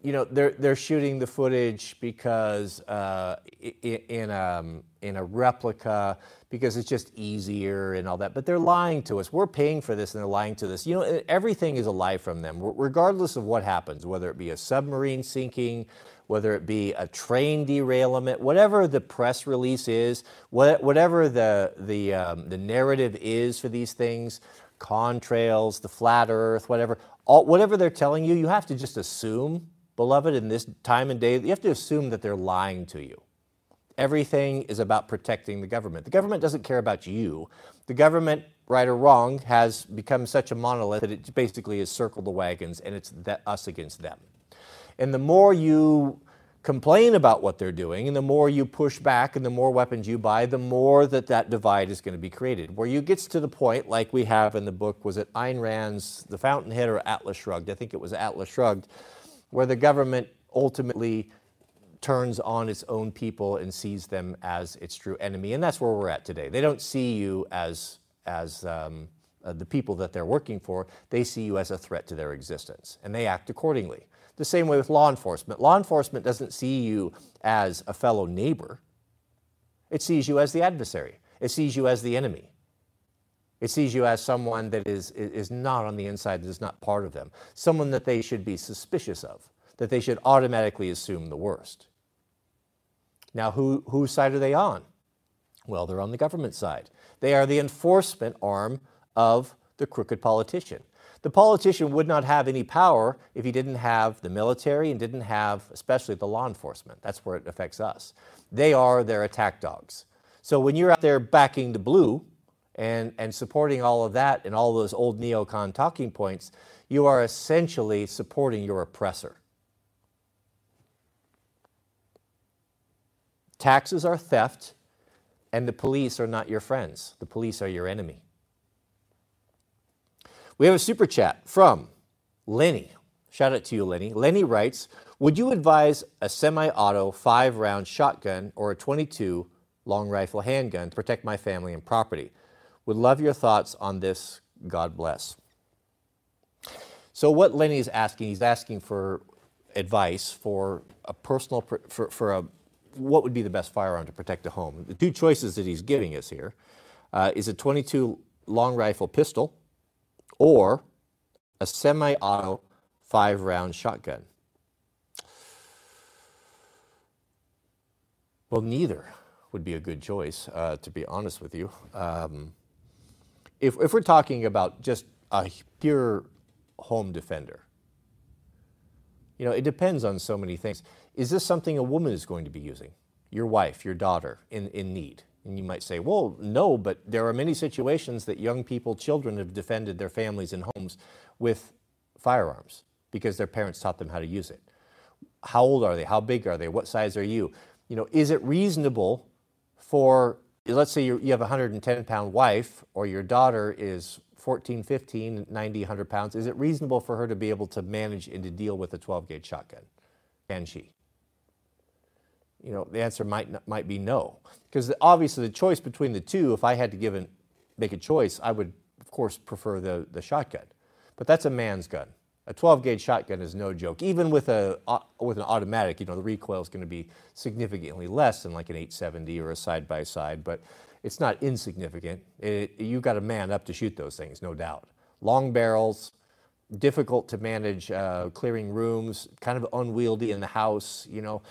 you know, they're, they're shooting the footage because uh, in, um, in a replica, because it's just easier and all that. But they're lying to us. We're paying for this and they're lying to us. You know, everything is a lie from them, regardless of what happens, whether it be a submarine sinking, whether it be a train derailment, whatever the press release is, whatever the, the, um, the narrative is for these things, contrails, the flat earth, whatever, all, whatever they're telling you, you have to just assume, beloved, in this time and day, you have to assume that they're lying to you. Everything is about protecting the government. The government doesn't care about you. The government, right or wrong, has become such a monolith that it basically has circled the wagons and it's us against them. And the more you complain about what they're doing and the more you push back and the more weapons you buy, the more that that divide is going to be created. Where you gets to the point, like we have in the book, was it Ayn Rand's The Fountainhead or Atlas Shrugged? I think it was Atlas Shrugged, where the government ultimately turns on its own people and sees them as its true enemy. And that's where we're at today. They don't see you as, as um, uh, the people that they're working for, they see you as a threat to their existence, and they act accordingly. The same way with law enforcement. Law enforcement doesn't see you as a fellow neighbor, it sees you as the adversary, it sees you as the enemy. It sees you as someone that is, is not on the inside, that is not part of them, someone that they should be suspicious of, that they should automatically assume the worst. Now, who, whose side are they on? Well, they're on the government side. They are the enforcement arm of the crooked politician. The politician would not have any power if he didn't have the military and didn't have, especially the law enforcement. That's where it affects us. They are their attack dogs. So when you're out there backing the blue and, and supporting all of that and all those old neocon talking points, you are essentially supporting your oppressor. Taxes are theft, and the police are not your friends. The police are your enemy. We have a super chat from Lenny. Shout out to you, Lenny. Lenny writes Would you advise a semi auto five round shotgun or a 22 long rifle handgun to protect my family and property? Would love your thoughts on this. God bless. So, what Lenny is asking, he's asking for advice for a personal, for, for a what would be the best firearm to protect a home? The two choices that he's giving us here uh, is a 22 long rifle pistol or a semi auto five round shotgun. Well, neither would be a good choice, uh, to be honest with you. Um, if, if we're talking about just a pure home defender, you know, it depends on so many things. Is this something a woman is going to be using? Your wife, your daughter in, in need? And you might say, well, no, but there are many situations that young people, children have defended their families and homes with firearms because their parents taught them how to use it. How old are they? How big are they? What size are you? You know, is it reasonable for, let's say you have a 110 pound wife or your daughter is 14, 15, 90, 100 pounds, is it reasonable for her to be able to manage and to deal with a 12 gauge shotgun? Can she? You know, the answer might, might be no. Because obviously the choice between the two, if I had to give an, make a choice, I would, of course, prefer the, the shotgun. But that's a man's gun. A 12 gauge shotgun is no joke. Even with, a, with an automatic, you know, the recoil is going to be significantly less than like an 870 or a side by side, but it's not insignificant. It, you've got a man up to shoot those things, no doubt. Long barrels, difficult to manage uh, clearing rooms, kind of unwieldy in the house, you know.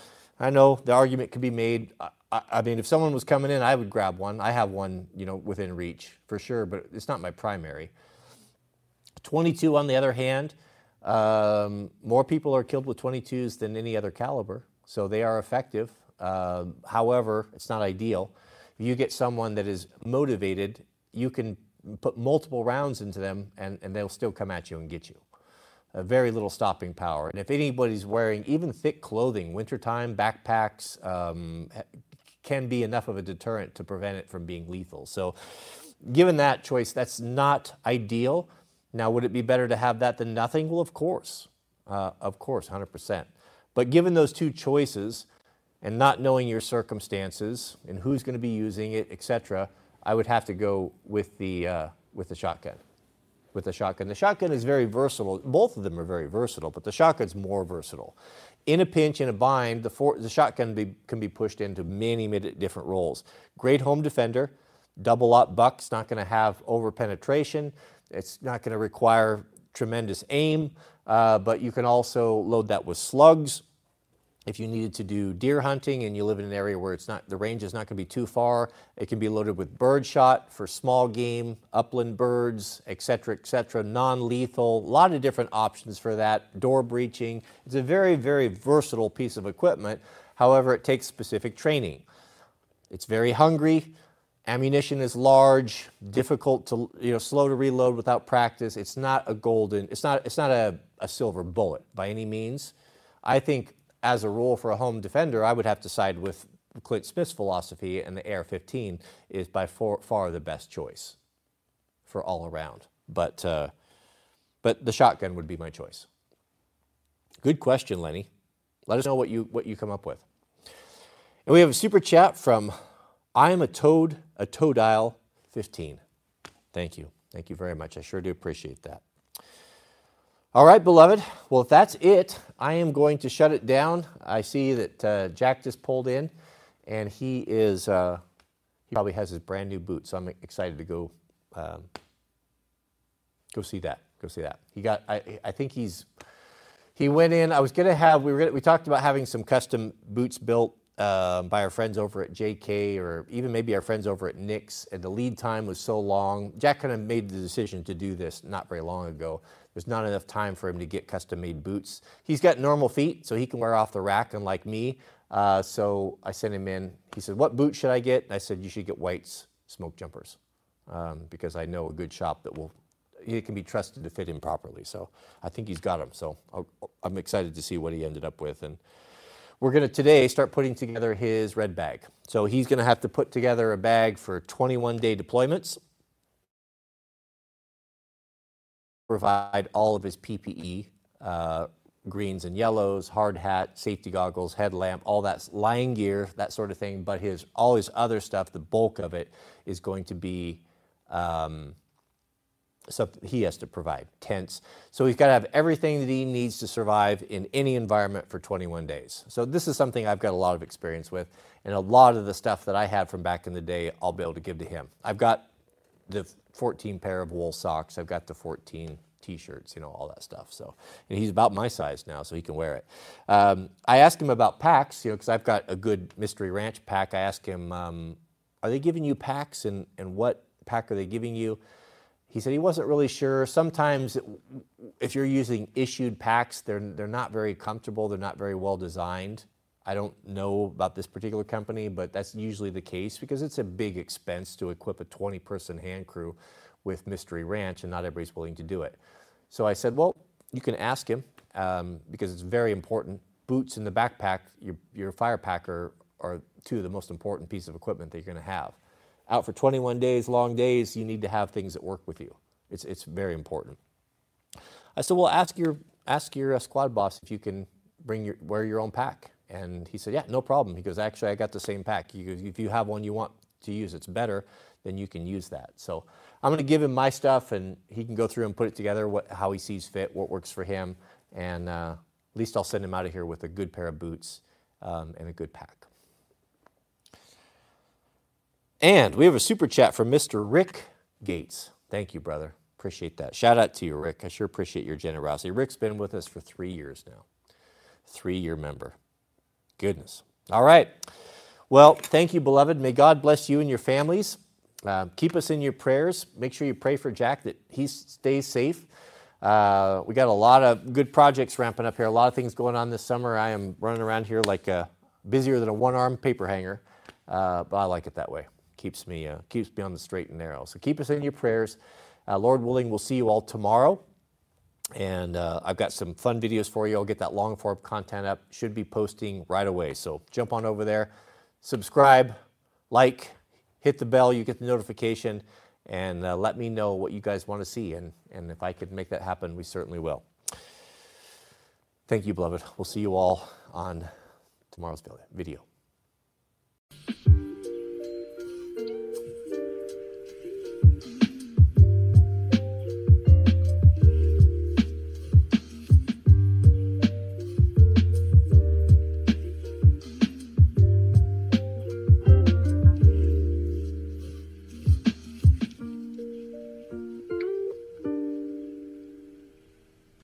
I know the argument could be made. I, I, mean, if someone was coming in, I would grab one. I have one, you know, within reach for sure, but it's not my primary. 22, on the other hand, um, more people are killed with 22s than any other caliber, so they are effective. Uh, however, it's not ideal. If you get someone that is motivated, you can put multiple rounds into them and, and they'll still come at you and get you very little stopping power. And if anybody's wearing even thick clothing, wintertime, backpacks, um, can be enough of a deterrent to prevent it from being lethal. So, given that choice, that's not ideal. Now, would it be better to have that than nothing? Well, of course, uh, of course, 100%. But given those two choices, and not knowing your circumstances and who's going to be using it, etc., I would have to go with the uh, with the shotgun with the shotgun. The shotgun is very versatile. Both of them are very versatile, but the shotgun's more versatile. In a pinch, in a bind, the, for, the shotgun be, can be pushed into many, many different roles. Great home defender. double aught buck's not going to have over penetration. It's not going to require tremendous aim, uh, but you can also load that with slugs. If you needed to do deer hunting and you live in an area where it's not the range is not going to be too far, it can be loaded with bird shot for small game, upland birds, etc., etc., non-lethal. A lot of different options for that. Door breaching. It's a very, very versatile piece of equipment. However, it takes specific training. It's very hungry. Ammunition is large, difficult to, you know, slow to reload without practice. It's not a golden, it's not, it's not a, a silver bullet by any means. I think as a rule for a home defender, I would have to side with Clint Smith's philosophy, and the AR-15 is by far, far the best choice for all around. But, uh, but the shotgun would be my choice. Good question, Lenny. Let us know what you, what you come up with. And we have a super chat from I am a toad, a toadile 15. Thank you. Thank you very much. I sure do appreciate that. All right, beloved. Well, if that's it, I am going to shut it down. I see that uh, Jack just pulled in, and he is, uh, he probably has his brand new boot, so I'm excited to go, um, go see that. Go see that. He got, I, I think he's, he went in, I was going to have, we, were gonna, we talked about having some custom boots built uh, by our friends over at JK or even maybe our friends over at Nicks, and the lead time was so long. Jack kind of made the decision to do this not very long ago. There's not enough time for him to get custom made boots. He's got normal feet, so he can wear off the rack, unlike me. Uh, so I sent him in. He said, What boot should I get? And I said, You should get White's smoke jumpers um, because I know a good shop that will. It can be trusted to fit him properly. So I think he's got them. So i am excited to see what he ended up with. And we're going to today start putting together his red bag. So he's going to have to put together a bag for 21 day deployments, provide all of his PPE, uh, greens and yellows, hard hat, safety goggles, headlamp, all that line gear, that sort of thing. But his all his other stuff, the bulk of it, is going to be um, something he has to provide, tents. So he's got to have everything that he needs to survive in any environment for 21 days. So this is something I've got a lot of experience with, and a lot of the stuff that I had from back in the day, I'll be able to give to him. I've got the 14 pair of wool socks. I've got the 14 t-shirts, you know, all that stuff. So, and he's about my size now, so he can wear it. Um, I asked him about packs, you know, because I've got a good Mystery Ranch pack. I asked him, um, are they giving you packs, and, and what pack are they giving you? He said he wasn't really sure. Sometimes, if you're using issued packs, they're, they're not very comfortable, they're not very well designed. I don't know about this particular company, but that's usually the case because it's a big expense to equip a 20 person hand crew with Mystery Ranch, and not everybody's willing to do it. So I said, Well, you can ask him um, because it's very important. Boots in the backpack, your, your fire packer, are two of the most important pieces of equipment that you're going to have out for 21 days, long days, you need to have things that work with you. It's, it's very important. I said, well, ask your, ask your uh, squad boss if you can bring your, wear your own pack. And he said, yeah, no problem. He goes, actually, I got the same pack. Goes, if you have one you want to use, it's better, then you can use that. So I'm going to give him my stuff, and he can go through and put it together, what, how he sees fit, what works for him. And uh, at least I'll send him out of here with a good pair of boots um, and a good pack. And we have a super chat from Mr. Rick Gates. Thank you, brother. Appreciate that. Shout out to you, Rick. I sure appreciate your generosity. Rick's been with us for three years now, three year member. Goodness. All right. Well, thank you, beloved. May God bless you and your families. Uh, keep us in your prayers. Make sure you pray for Jack that he stays safe. Uh, we got a lot of good projects ramping up here. A lot of things going on this summer. I am running around here like a, busier than a one-armed paper hanger, uh, but I like it that way keeps me, uh, keeps me on the straight and narrow. So keep us in your prayers. Uh, Lord willing, we'll see you all tomorrow. And uh, I've got some fun videos for you. I'll get that long form content up. Should be posting right away. So jump on over there, subscribe, like, hit the bell. You get the notification, and uh, let me know what you guys want to see. And, and if I could make that happen, we certainly will. Thank you, beloved. We'll see you all on tomorrow's video.